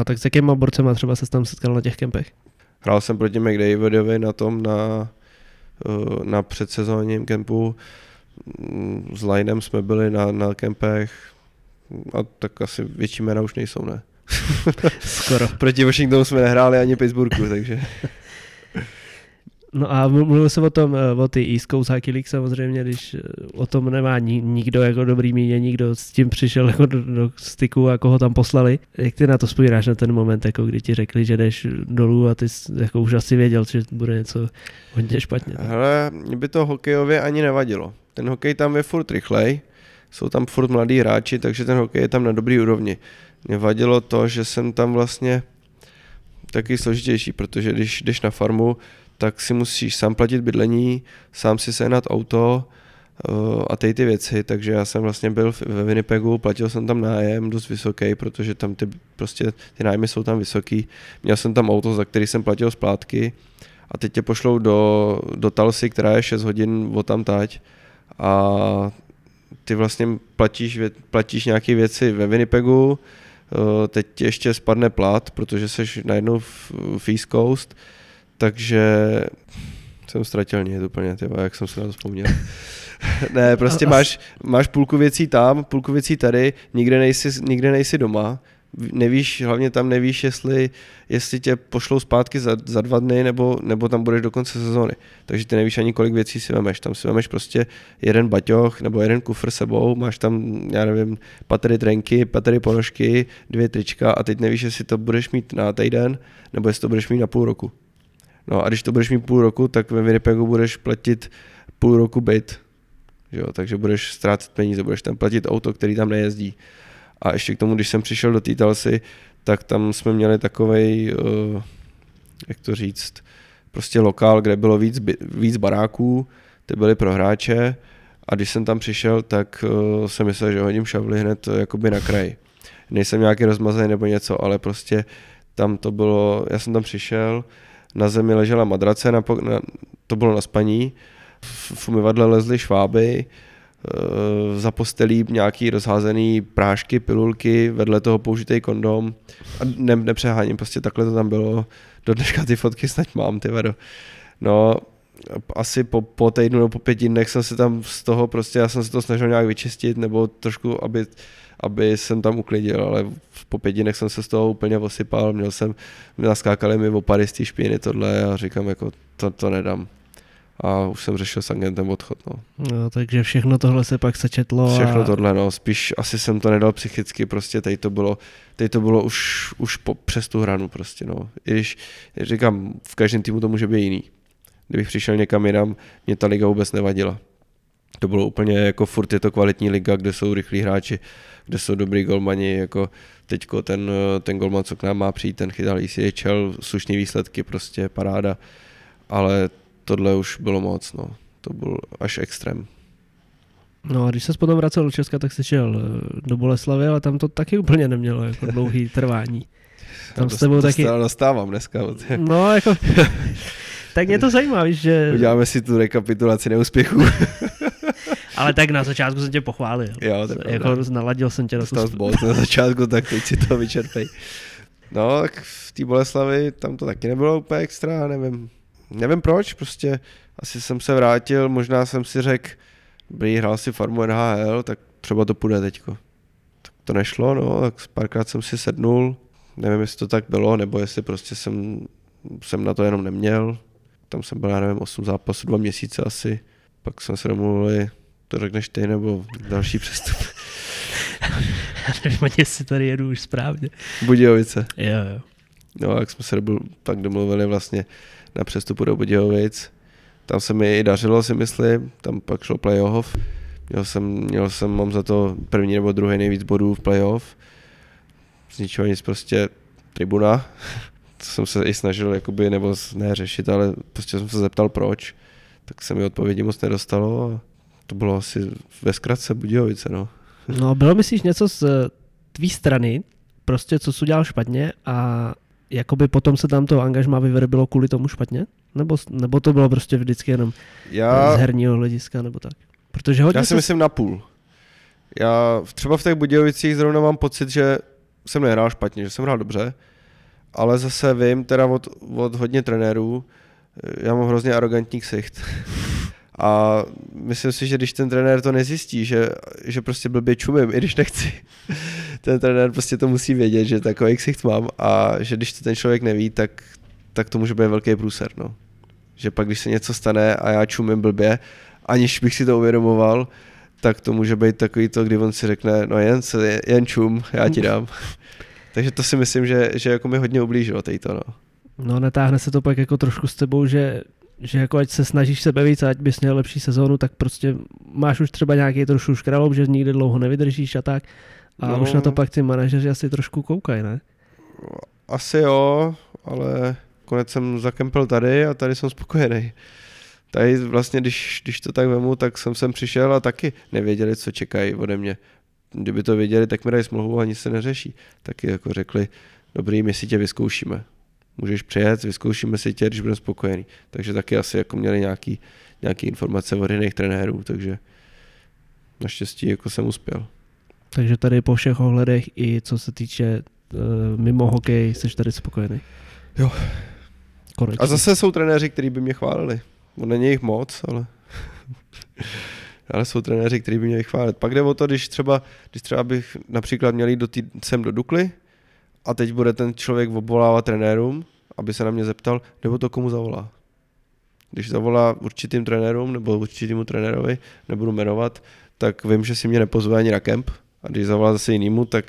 A tak s jakýma borcema třeba se tam setkal na těch kempech? Hrál jsem proti McDavidovi na tom, na, eh, na předsezónním kempu. S Linem jsme byli na, na kempech a tak asi větší jména už nejsou, ne? Skoro. Proti Washingtonu jsme nehráli ani Pittsburghu, takže... No a mluvil jsem o tom, eh, o ty East Coast Hockey League samozřejmě, když eh, o tom nemá nikdo jako dobrý mínění, kdo s tím přišel jako do, do styku a koho tam poslali. Jak ty na to vzpomínáš na ten moment, jako kdy ti řekli, že jdeš dolů a ty jako už asi věděl, že bude něco hodně špatně. Ale mě by to hokejově ani nevadilo. Ten hokej tam je furt rychlej, jsou tam furt mladí hráči, takže ten hokej je tam na dobrý úrovni. Mě vadilo to, že jsem tam vlastně taky složitější, protože když jdeš na farmu, tak si musíš sám platit bydlení, sám si sehnat auto uh, a ty ty věci, takže já jsem vlastně byl ve Winnipegu, platil jsem tam nájem dost vysoký, protože tam ty, prostě ty nájmy jsou tam vysoký. Měl jsem tam auto, za který jsem platil splátky a teď tě pošlou do, do Talsy, která je 6 hodin od tam tať a ty vlastně platíš, platíš nějaké věci ve Winnipegu, teď ti ještě spadne plat, protože jsi najednou v, v East Coast, takže jsem ztratil nic úplně, tyba, jak jsem se na to vzpomněl. ne, prostě máš, máš půlku věcí tam, půlku věcí tady, nikde nejsi, nikde nejsi doma, nevíš, hlavně tam nevíš, jestli, jestli tě pošlou zpátky za, za dva dny, nebo, nebo tam budeš do konce sezóny. Takže ty nevíš ani, kolik věcí si vemeš. Tam si vemeš prostě jeden baťoch nebo jeden kufr sebou, máš tam, já nevím, patery trenky, patery ponožky, dvě trička a teď nevíš, jestli to budeš mít na týden, nebo jestli to budeš mít na půl roku. No a když to budeš mít půl roku, tak ve Winnipegu budeš platit půl roku byt. Jo, takže budeš ztrácet peníze, budeš tam platit auto, který tam nejezdí. A ještě k tomu, když jsem přišel do Týtalsy, tak tam jsme měli takovej, uh, jak to říct, prostě lokál, kde bylo víc, víc baráků, ty byly pro hráče a když jsem tam přišel, tak uh, jsem myslel, že hodím šavly hned uh, jakoby na kraj. Nejsem nějaký rozmazaný nebo něco, ale prostě tam to bylo, já jsem tam přišel, na zemi ležela madrace, na, na, to bylo na spaní, v umyvadle lezly šváby, za postelí nějaký rozházený prášky, pilulky, vedle toho použitý kondom. A ne, nepřeháním, prostě takhle to tam bylo. Do dneška ty fotky snad mám, ty vedo. No, asi po, po týdnu nebo po pěti dnech jsem se tam z toho prostě, já jsem se to snažil nějak vyčistit, nebo trošku, aby aby jsem tam uklidil, ale po pěti dnech jsem se z toho úplně osypal, měl jsem, naskákali mi opady z té špíny tohle a říkám jako to, to nedám. A už jsem řešil s agentem odchod. No. no takže všechno tohle se pak sečetlo. Všechno a... tohle, no. Spíš asi jsem to nedal psychicky, prostě teď to bylo, teď to bylo už, už po, přes tu hranu prostě, no. I když, říkám, v každém týmu to může být jiný. Kdybych přišel někam jinam, mě ta liga vůbec nevadila. To bylo úplně jako furt je to kvalitní liga, kde jsou rychlí hráči kde jsou dobrý golmani, jako teďko ten, ten golman, co k nám má přijít, ten chytal ECHL, slušný výsledky, prostě paráda, ale tohle už bylo moc, no. To byl až extrém. No a když se potom vracel do Česka, tak se šel eh, do Boleslavy, ale tam to taky úplně nemělo jako dlouhý trvání. Tam s tebou taky... Dostávám dneska. No jako... tak mě to zajímá, víš, že... Uděláme si tu rekapitulaci neúspěchů. Ale tak na začátku jsem tě pochválil. Jo, to jako naladil jsem tě to. Bod na začátku, tak teď si to vyčerpej. No, tak v té Boleslavi tam to taky nebylo úplně extra, nevím. Nevím proč, prostě asi jsem se vrátil, možná jsem si řekl, dobrý, hrál si farmu NHL, tak třeba to půjde teďko. Tak to nešlo, no, tak párkrát jsem si sednul, nevím, jestli to tak bylo, nebo jestli prostě jsem, jsem na to jenom neměl. Tam jsem byl, já nevím, 8 zápasů, 2 měsíce asi pak jsme se domluvili, to řekneš ty nebo další přestup. Nevím ani, jestli tady jedu už správně. Budějovice. Jo, jo. No, jak jsme se domlu- pak domluvili vlastně na přestupu do Budějovic. Tam se mi i dařilo, si myslím, tam pak šlo playoff. Měl jsem, měl jsem, mám za to první nebo druhý nejvíc bodů v playoff. Z ničeho nic prostě tribuna. To jsem se i snažil jakoby, nebo ne řešit, ale prostě jsem se zeptal proč. Tak se mi odpovědi moc nedostalo a to bylo asi ve zkratce Budějovice, no. No, bylo myslíš něco z eh, tvý strany, prostě co jsi udělal špatně a jakoby potom se tam to angažmá vyvrbilo kvůli tomu špatně? Nebo, nebo to bylo prostě vždycky jenom Já, z herního hlediska, nebo tak? Protože hodně Já si se... myslím na půl. Já třeba v těch Budějovicích zrovna mám pocit, že jsem nehrál špatně, že jsem hrál dobře, ale zase vím teda od, od hodně trenérů, já mám hrozně arrogantní ksicht. A myslím si, že když ten trenér to nezjistí, že, že prostě blbě čumím, i když nechci, ten trenér prostě to musí vědět, že takový ksicht mám a že když to ten člověk neví, tak, tak to může být velký průser, no. Že pak, když se něco stane a já čumím blbě, aniž bych si to uvědomoval, tak to může být takový to, kdy on si řekne, no jen, se, jen čum, já ti dám. Takže to si myslím, že, že jako mi hodně ublížilo to, no. No netáhne se to pak jako trošku s tebou, že, že jako ať se snažíš sebe víc, ať bys měl lepší sezónu, tak prostě máš už třeba nějaký trošku škraloup, že nikdy dlouho nevydržíš a tak. A no. Už na to pak ty manažeři asi trošku koukají, ne? Asi jo, ale konec jsem zakempil tady a tady jsem spokojený. Tady vlastně, když, když to tak vemu, tak jsem sem přišel a taky nevěděli, co čekají ode mě. Kdyby to věděli, tak mi dají smlouvu a nic se neřeší. Taky jako řekli, dobrý, my si tě vyzkoušíme. Můžeš přijet, vyzkoušíme si tě, když budeme spokojený. Takže taky asi jako měli nějaký, nějaký informace od jiných trenérů, takže naštěstí jako jsem uspěl. Takže tady po všech ohledech i co se týče uh, mimo hokej, jsi tady spokojený. Jo. Konečně. A zase jsou trenéři, kteří by mě chválili. No není jich moc, ale... ale jsou trenéři, kteří by mě chválit. Pak jde o to, když třeba, když třeba bych například měl jít do tý, sem do Dukly a teď bude ten člověk obvolávat trenérům, aby se na mě zeptal, nebo to komu zavolá. Když zavolá určitým trenérům nebo určitému trenérovi, nebudu jmenovat, tak vím, že si mě nepozve ani na kemp a když zavolá zase jinýmu, tak,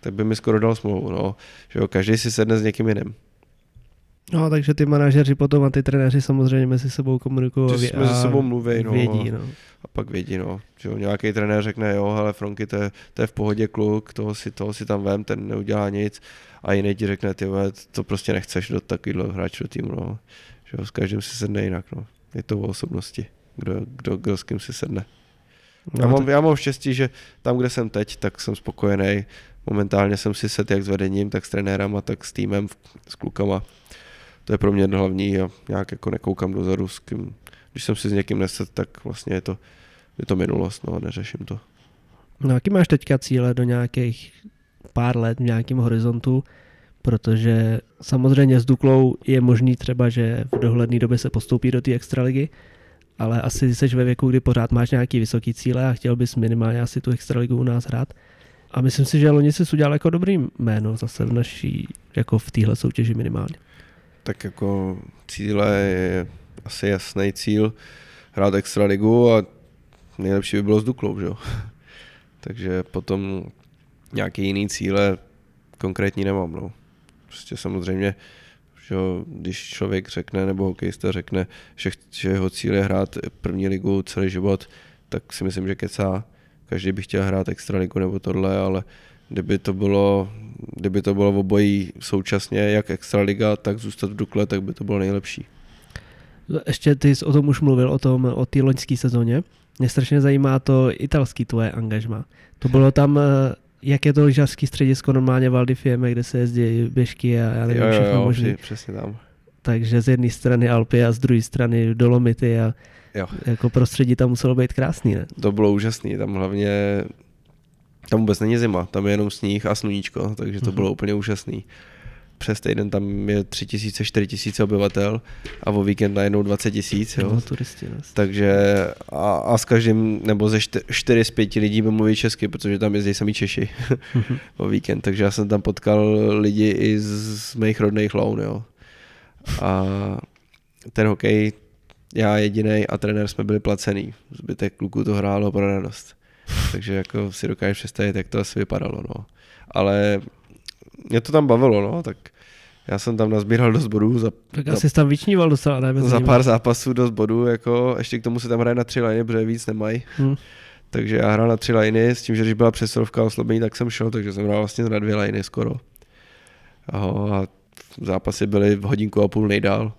tak by mi skoro dal smlouvu. No. Že jo, každý si sedne s někým jiným. No, takže ty manažeři potom a ty trenéři samozřejmě mezi sebou komunikují. Že a mezi sebou mluví, no. Vědí, no. A pak vědí, no, že jo, nějaký trenér řekne, jo, hele, Fronky, to je, to je v pohodě kluk, toho si, toho si tam vem, ten neudělá nic. A jiný ti řekne, ty vole, to prostě nechceš do takového hráče do týmu, no. Že jo, s každým si sedne jinak, no. Je to o osobnosti, kdo, kdo, kdo s kým si sedne. No Já mám, tak- já mám štěstí, že tam, kde jsem teď, tak jsem spokojený. Momentálně jsem si set jak s vedením, tak s trenérama, tak s týmem, s klukama. To je pro mě hlavní a nějak jako nekoukám dozadu s kým. Když jsem si s někým neset, tak vlastně je to, je to minulost, no a neřeším to. No, jaký máš teďka cíle do nějakých pár let v nějakém horizontu? Protože samozřejmě s Duklou je možný třeba, že v dohledné době se postoupí do té extraligy, ale asi jsi ve věku, kdy pořád máš nějaký vysoký cíle a chtěl bys minimálně asi tu extraligu u nás hrát. A myslím si, že loni jsi udělal jako dobrý jméno zase v naší, jako v téhle soutěži minimálně. Tak jako cíle je asi jasný cíl hrát extraligu a nejlepší by bylo s Duklou, že jo. Takže potom nějaký jiný cíle konkrétní nemám, no. Prostě samozřejmě, že když člověk řekne, nebo hokejista řekne, že, že jeho cíl je hrát první ligu celý život, tak si myslím, že kecá. Každý by chtěl hrát extraligu nebo tohle, ale kdyby to bylo, kdyby to bylo v obojí současně, jak extraliga, tak zůstat v Dukle, tak by to bylo nejlepší. Ještě ty jsi o tom už mluvil, o tom, o té loňské sezóně. Mě strašně zajímá to italský tvoje angažma. To bylo tam, eh, jak je to lyžařský středisko normálně v Aldifieme, kde se jezdí běžky a já nevím, jo, jo, všechno jo, možné. při- přesně tam. Takže z jedné strany Alpy a z druhé strany Dolomity a Jo. jako prostředí tam muselo být krásný, ne? To bylo úžasný, tam hlavně, tam vůbec není zima, tam je jenom sníh a sluníčko, takže to Mhm. bylo úplně úžasný. Přes týden tam je 3000, 4000 obyvatel a o víkend najednou 20 tisíc, jo. No, turisti. Ne? Takže a, a s každým, nebo ze čty, čtyři z pěti lidí by mluví česky, protože tam jezdí sami Češi o víkend, takže já jsem tam potkal lidi i z, z mých rodných loun, jo. A ten hokej, Já jediný a trenér jsme byli placený. Zbytek kluků to hrálo pro radost. Takže jako si dokážeš představit, jak to asi vypadalo. No. Ale mě to tam bavilo, no, tak já jsem tam nazbíral dost bodů za, Tak za, asi jsi tam vyčníval docela, ne? za pár zápasů dost bodů, jako ještě k tomu se tam hraje na tři liny, protože víc nemají. Hm. Takže já hrál na tři liny s tím, že když byla přesilovka a oslabení, tak jsem šel, takže jsem hrál vlastně na dvě liny skoro. Aho, a zápasy byly v hodinku a půl nejdál.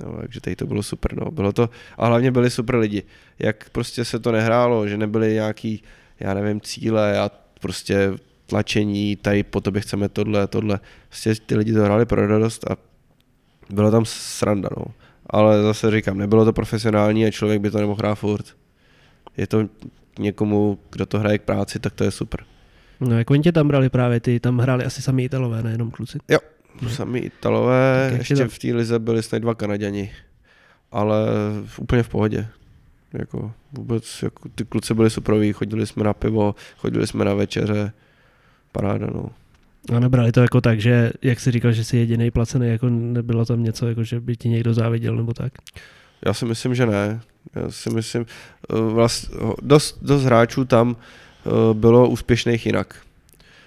No, takže tady to bylo super, no. Bylo to, a hlavně byli super lidi. Jak prostě se to nehrálo, že nebyly nějaký, já nevím, cíle a prostě tlačení, tady po tobě chceme tohle, tohle. Prostě ty lidi to hráli pro radost a bylo tam sranda, no. Ale zase říkám, nebylo to profesionální a člověk by to nemohl hrát furt. Je to někomu, kdo to hraje k práci, tak to je super. No jak oni tě tam brali právě, ty tam hráli asi sami Italové, nejenom kluci. Sami Italové, Tak ještě to- v té lize byli snad dva Kanaděni, ale v- úplně v pohodě. Jako vůbec, jako ty kluci byli superoví, chodili jsme na pivo, chodili jsme na večeře, paráda, no. A nebrali to jako tak, že jak jsi říkal, že jsi jediný placený, jako nebylo tam něco, jako že by ti někdo záviděl nebo tak. Já si myslím, že ne. Já si myslím, vlastně, dost, dost hráčů tam eh, bylo úspěšných jinak.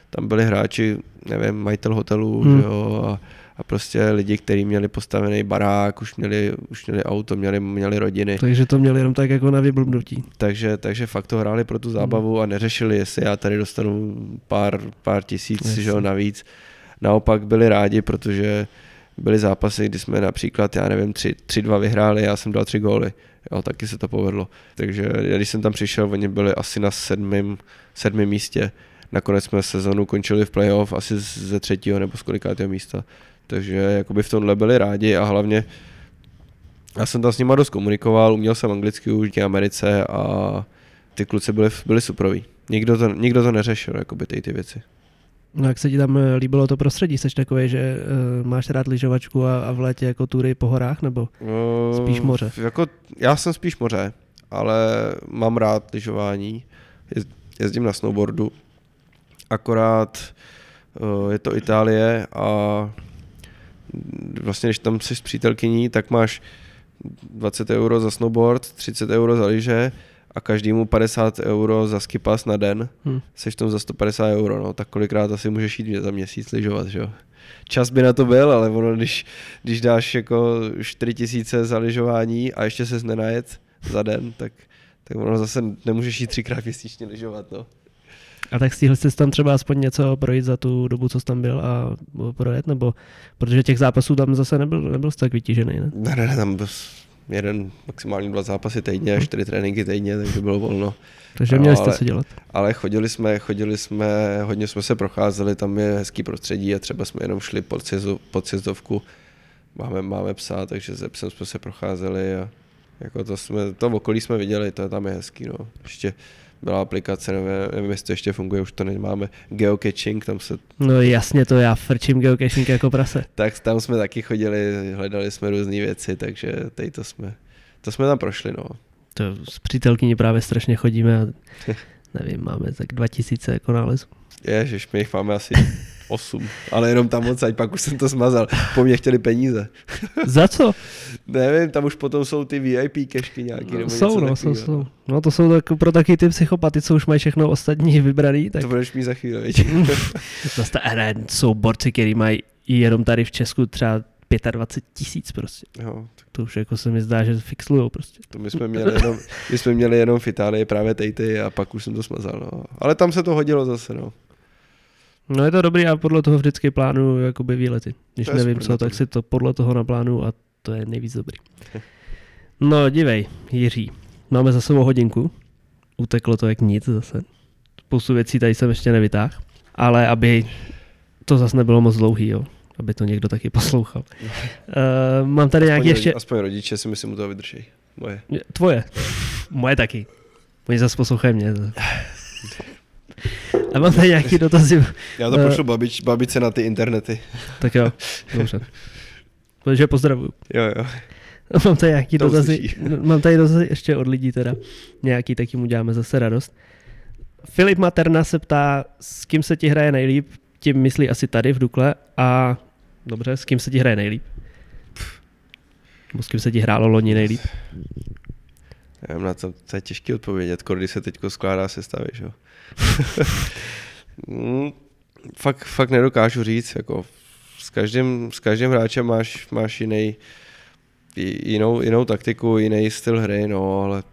Tam byli hráči, nevím, majitel hotelů, hmm. že jo, a, a prostě lidi, kteří měli postavený barák, už měli, už měli auto, měli, měli rodiny. Takže to měli jenom tak jako na vyblbnutí. Takže, takže fakt to hráli pro tu zábavu a neřešili, jestli já tady dostanu pár, pár tisíc Jasně. že jo, navíc. Naopak byli rádi, protože byly zápasy, kdy jsme například, já nevím, 3-2 vyhráli, já jsem dal tři góly. Jo, taky se to povedlo. Takže já, když jsem tam přišel, oni byli asi na sedmém, sedmém místě. Nakonec jsme sezonu končili v playoff asi ze třetího nebo z kolikátého místa. Takže jakoby v tomhle byli rádi a hlavně já jsem tam s nima dost komunikoval, uměl jsem anglicky už v Americe a ty kluci byli, byli superoví. Nikdo to, nikdo to neřešil, jakoby ty, ty věci. No jak se ti tam eh, líbilo to prostředí? Jsi takový, že uh, máš rád lyžovačku a, a v létě jako tury po horách, nebo? Spíš Uh, moře. Jako, já jsem spíš moře, ale mám rád lyžování. Jez- Jezdím na snowboardu. Akorát uh, je to Itálie a vlastně, když tam jsi s přítelkyní, tak máš 20 euro za snowboard, 30 euro za lyže a každému 50 euro za skipas na den. Hm. Jsi v tom za 150 euro, no, tak kolikrát asi můžeš jít za měsíc lyžovat, že jo. Čas by na to byl, ale ono, když, když dáš jako 4 tisíce za lyžování a ještě se nenajet za den, tak, tak ono zase nemůžeš jít třikrát měsíčně lyžovat, no. A tak stihl jsi tam třeba aspoň něco projít za tu dobu, co jsi tam byl a projet, nebo protože těch zápasů tam zase nebyl, nebyl jsi tak vytížený, ne? Ne, ne, tam byl jeden, maximálně dva zápasy týdně a čtyři tréninky týdně, takže bylo volno. Takže měli jste co dělat. Ale chodili jsme, chodili jsme, hodně jsme se procházeli, tam je hezký prostředí a třeba jsme jenom šli pod, sjezdu, pod sjezdovku. Máme, máme psa, takže se psem jsme se procházeli a jako to, jsme, to okolí jsme viděli, to tam je hezký. No. Ještě byla aplikace, nevím, jestli to ještě funguje, už to nemáme, geocaching, tam se, No jasně to já frčím geocaching jako prase. tak tam jsme taky chodili, hledali jsme různé věci, takže tady to jsme, to jsme tam prošli, no. To s přítelkyní právě strašně chodíme a nevím, máme tak 2000 jako nálezů. Ježiš, my jich máme asi 8, ale jenom tam moc, pak už jsem to smazal. Po mně chtěli peníze. Za co? Nevím, tam už potom jsou ty VIP kešky nějaký, nebo jsou, něco no, jsou, jsou. No to jsou tak, pro taky ty psychopaty, co už mají všechno ostatní vybraný, tak To budeš mít za chvíli, viď? zase ta, ne, jsou borci, který mají jenom tady v Česku třeba 25 tisíc prostě. jo, tak To už jako se mi zdá, že fixlujou prostě. to my jsme měli jenom, my jsme měli jenom v Itálii právě tejty a pak už jsem to smazal, no. Ale tam se to hodilo zase, no. No je to dobrý a podle toho vždycky plánuju jakoby výlety. Když To nevím co, tak si to podle toho naplánuju a to je nejvíc dobrý. No dívej, Jiří, máme za sebou hodinku. Uteklo to jak nic zase. Spoustu věcí tady jsem ještě nevytáhl. Ale aby to zase nebylo moc dlouhý, jo. Aby to někdo taky poslouchal. Uh, mám tady nějaký ještě... aspoň rodiče si myslím u toho vydrží. Moje. Tvoje. Moje taky. Oni zase poslouchají mě. A mám tady nějaký dotazy. Já to Eh. pošlu babič, babičce na ty internety. Tak jo, dobře. Takže pozdravuju. Jo, jo. Mám tady nějaký To dotazy, uslyší. mám tady dotazy ještě od lidí teda. Nějaký, tak jim uděláme zase radost. Filip Materna se ptá, s kým se ti hraje nejlíp, tím myslí asi tady v Dukle a dobře, s kým se ti hraje nejlíp? Nebo s kým se ti hrálo loni nejlíp? Nevím, na to, to je těžké odpovědět, když se teď skládá sestavy, že jo. Mm, fakt, fakt nedokážu říct, jako s každým, s každým hráčem máš, máš jiný, jinou, jinou taktiku, jiný styl hry, no, ale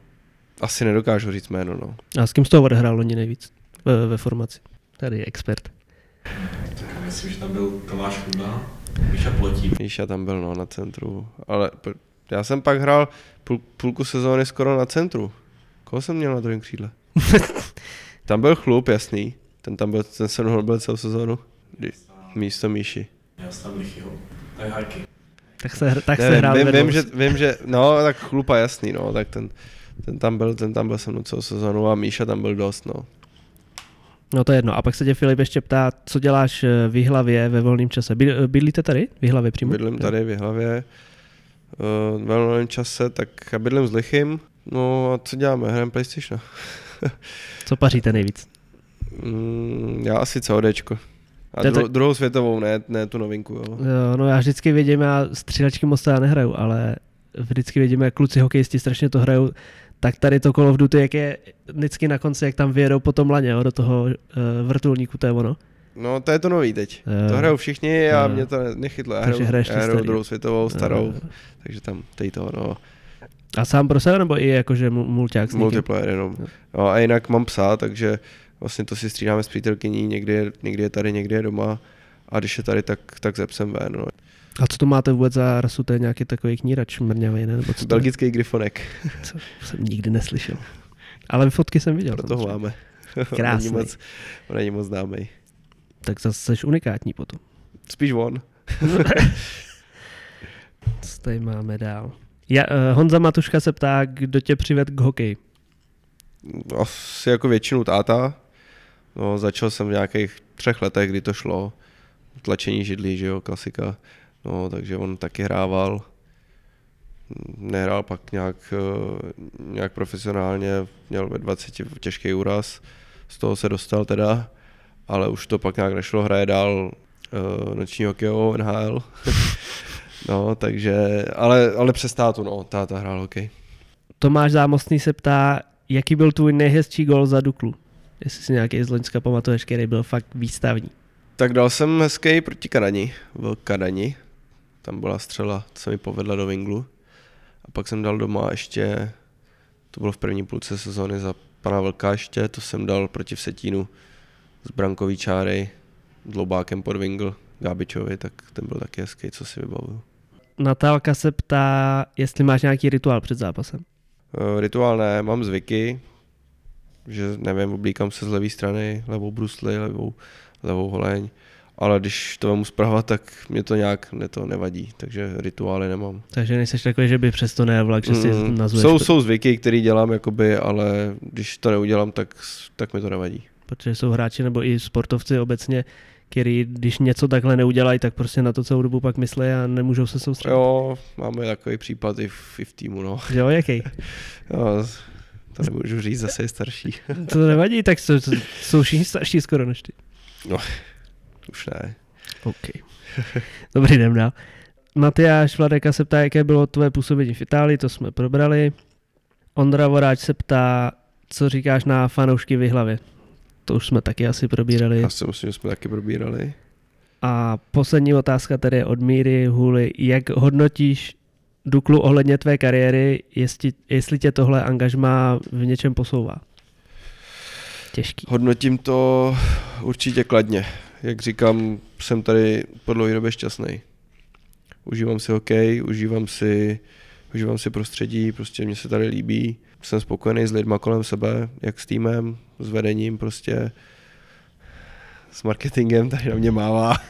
asi nedokážu říct jméno, no. A s kým jsi toho odehrál loni nejvíc ve, ve formaci? Tady je expert. Tak myslím, že tam byl Tomáš Chuda, Míša Plotí. Míša tam byl, no, na centru, ale já jsem pak hrál půl, půlku sezóny skoro na centru. Koho jsem měl na druhém křídle? tam byl chlup, jasný. Ten tam byl, ten se byl celou sezónu. Místo Míši. Já jsem tam Lichyho. To je hajky. Tak se, tak se hrál vím, vím, že, vím, že, no, tak chlupa jasný, no, tak ten, ten tam byl, ten tam byl se mnou celou sezónu a Míša tam byl dost, no. No to je jedno. A pak se tě Filip ještě ptá, co děláš eh, v Jihlavě ve volném čase. Bydlíte tady v Jihlavě přímo? Bydlím tady v Jihlavě uh, ve volném čase, tak já bydlím s Lichym. No a co děláme? Hrajeme PlayStation. co paříte nejvíc? Mm, já asi CODčko. A dru, tak... druhou světovou, ne, ne tu novinku. Jo. jo. no já vždycky vidím, já střílečky moc já nehraju, ale vždycky vidím, jak kluci hokejisti strašně to hrajou, tak tady to Call of Duty, jak je vždycky na konci, jak tam vyjedou po tom laně, jo, do toho uh, vrtulníku, to je ono. No to je to nový teď. Jo. To hrajou všichni a jo. mě to nechytlo. Já hraju, já hraju druhou světovou, starou, jo. takže tam teď to, no. A sám pro sebe, nebo i jakože mulťák s Multiplayer jenom. No a jinak mám psa, takže vlastně to si střídáme s přítelkyní, někdy někdy je tady, někdy je doma a když je tady, tak, tak zepsem ven. No. A co to máte vůbec za rasu? To je nějaký takový knírač mrňavý, ne? Nebo co Belgický to grifonek. Co jsem nikdy neslyšel. Ale fotky jsem viděl. Proto ho máme. Krásný. není moc, on není moc známý. Tak zase jsi unikátní potom. Spíš on. co tady máme dál? Ja, uh, Honza Matuška se ptá, kdo tě přived k hokeji? Asi jako většinu táta. No, začal jsem v nějakých třech letech, kdy to šlo. Tlačení židlí, že jo, klasika. No, takže on taky hrával. Nehrál pak nějak, eh, nějak profesionálně, měl ve 20 těžký úraz, z toho se dostal teda, ale už to pak nějak nešlo, hraje dál uh, noční hokejovou NHL. no, takže, ale, ale přes tátu, no, táta hrál hokej. Tomáš Zámostný se ptá, jaký byl tvůj nejhezčí gol za Duklu? Jestli si nějaký z Loňska pamatuješ, který byl fakt výstavní. Tak dal jsem hezký proti Kadani, v Kadani. Tam byla střela, co se mi povedla do Vinglu. A pak jsem dal doma ještě, to bylo v první půlce sezóny za pana Vlka ještě, to jsem dal proti Vsetínu z brankový čáry, dlobákem pod Vingl, Gábičovi, tak ten byl taky hezký, co si vybavuju. Natálka se ptá, jestli máš nějaký rituál před zápasem. Uh, rituál ne, mám zvyky, že nevím, oblíkám se z levé strany, levou brusli, levou, levou holeň, ale když to mám zprava, tak mě to nějak mě to nevadí, takže rituály nemám. Takže nejsi takový, že by přesto nevlak, že si mm, nazveš... Jsou, jsou zvyky, které dělám, jakoby, ale když to neudělám, tak, tak mi to nevadí. Protože jsou hráči nebo i sportovci obecně, který když něco takhle neudělají, tak prostě na to celou dobu pak myslí a nemůžou se soustředit. Jo, máme takový případ i v, i v týmu, no. Jo, jaký? jo, to nemůžu říct, zase je starší. to nevadí, tak jsou, jsou všichni starší skoro než ty. No, už ne. OK. Dobrý, jdem dál. Matyáš Vladeka se ptá, jaké bylo tvoje působení v Itálii, to jsme probrali. Ondra Voráč se ptá, co říkáš na fanoušky v hlavě. To už jsme taky asi probírali. Já si myslím, že jsme taky probírali. A poslední otázka tady je od Míry Hůly. Jak hodnotíš Duklu ohledně tvé kariéry, jestli, jestli tě tohle angažma v něčem posouvá? Těžký. Hodnotím to určitě kladně. Jak říkám, jsem tady po dlouhé době šťastný. Užívám si hokej, užívám si, užívám si prostředí, prostě mě se tady líbí. Jsem spokojený s lidma kolem sebe, jak s týmem, s vedením, prostě s marketingem tady na mě mává.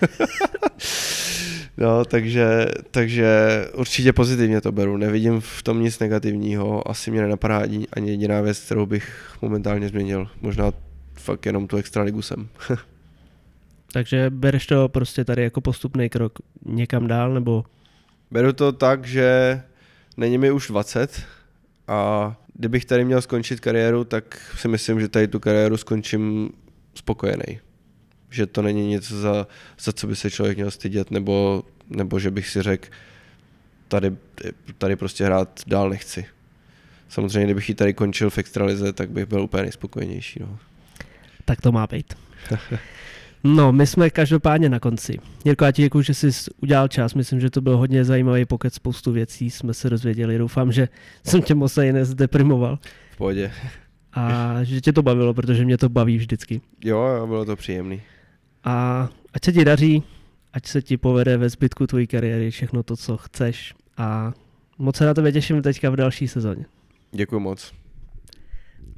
No, takže, takže určitě pozitivně to beru. Nevidím v tom nic negativního. Asi mě nenapadá ani, ani jediná věc, kterou bych momentálně změnil. Možná fakt jenom tu extraligu jsem. takže bereš to prostě tady jako postupný krok někam dál, nebo? Beru to tak, že není mi už 20 a kdybych tady měl skončit kariéru, tak si myslím, že tady tu kariéru skončím spokojený že to není nic, za, za co by se člověk měl stydět, nebo, nebo že bych si řekl, tady, tady prostě hrát dál nechci. Samozřejmě, kdybych ji tady končil v extralize, tak bych byl úplně nejspokojenější. No. Tak to má být. No, my jsme každopádně na konci. Jirko, já ti děkuji, že jsi udělal čas. Myslím, že to byl hodně zajímavý pokec, spoustu věcí jsme se dozvěděli. Doufám, že jsem tě moc ani nezdeprimoval. V pohodě. A že tě to bavilo, protože mě to baví vždycky. Jo, jo, bylo to příjemný. A ať se ti daří, ať se ti povede ve zbytku tvojí kariéry všechno to, co chceš. A moc se na tebe těším teďka v další sezóně. Děkuji moc.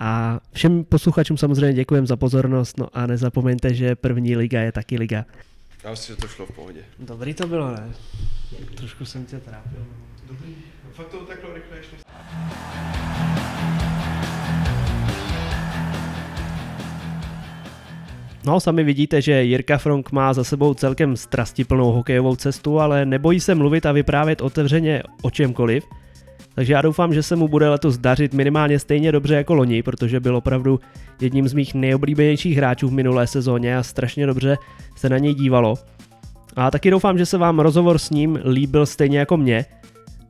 A všem posluchačům samozřejmě děkujem za pozornost, no a nezapomeňte, že první liga je taky liga. Já myslím, že to šlo v pohodě. Dobrý to bylo, ne? Trošku jsem tě trápil. Dobrý. Fakt to takhle rychle ještě. No, sami vidíte, že Jirka Frank má za sebou celkem strastiplnou hokejovou cestu, ale nebojí se mluvit a vyprávět otevřeně o čemkoliv. Takže já doufám, že se mu bude letos dařit minimálně stejně dobře jako loni, protože byl opravdu jedním z mých nejoblíbenějších hráčů v minulé sezóně a strašně dobře se na něj dívalo. A taky doufám, že se vám rozhovor s ním líbil stejně jako mě.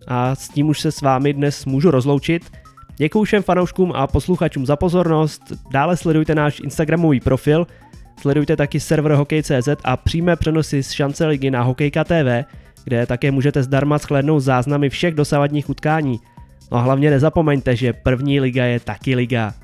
A s tím už se s vámi dnes můžu rozloučit. Děkuji všem fanouškům a posluchačům za pozornost. Dále sledujte náš Instagramový profil, sledujte taky server Hokej.cz a přímé přenosy z šance ligy na Hokejka TV, kde také můžete zdarma shlédnout záznamy všech dosavadních utkání. No a hlavně nezapomeňte, že první liga je taky liga.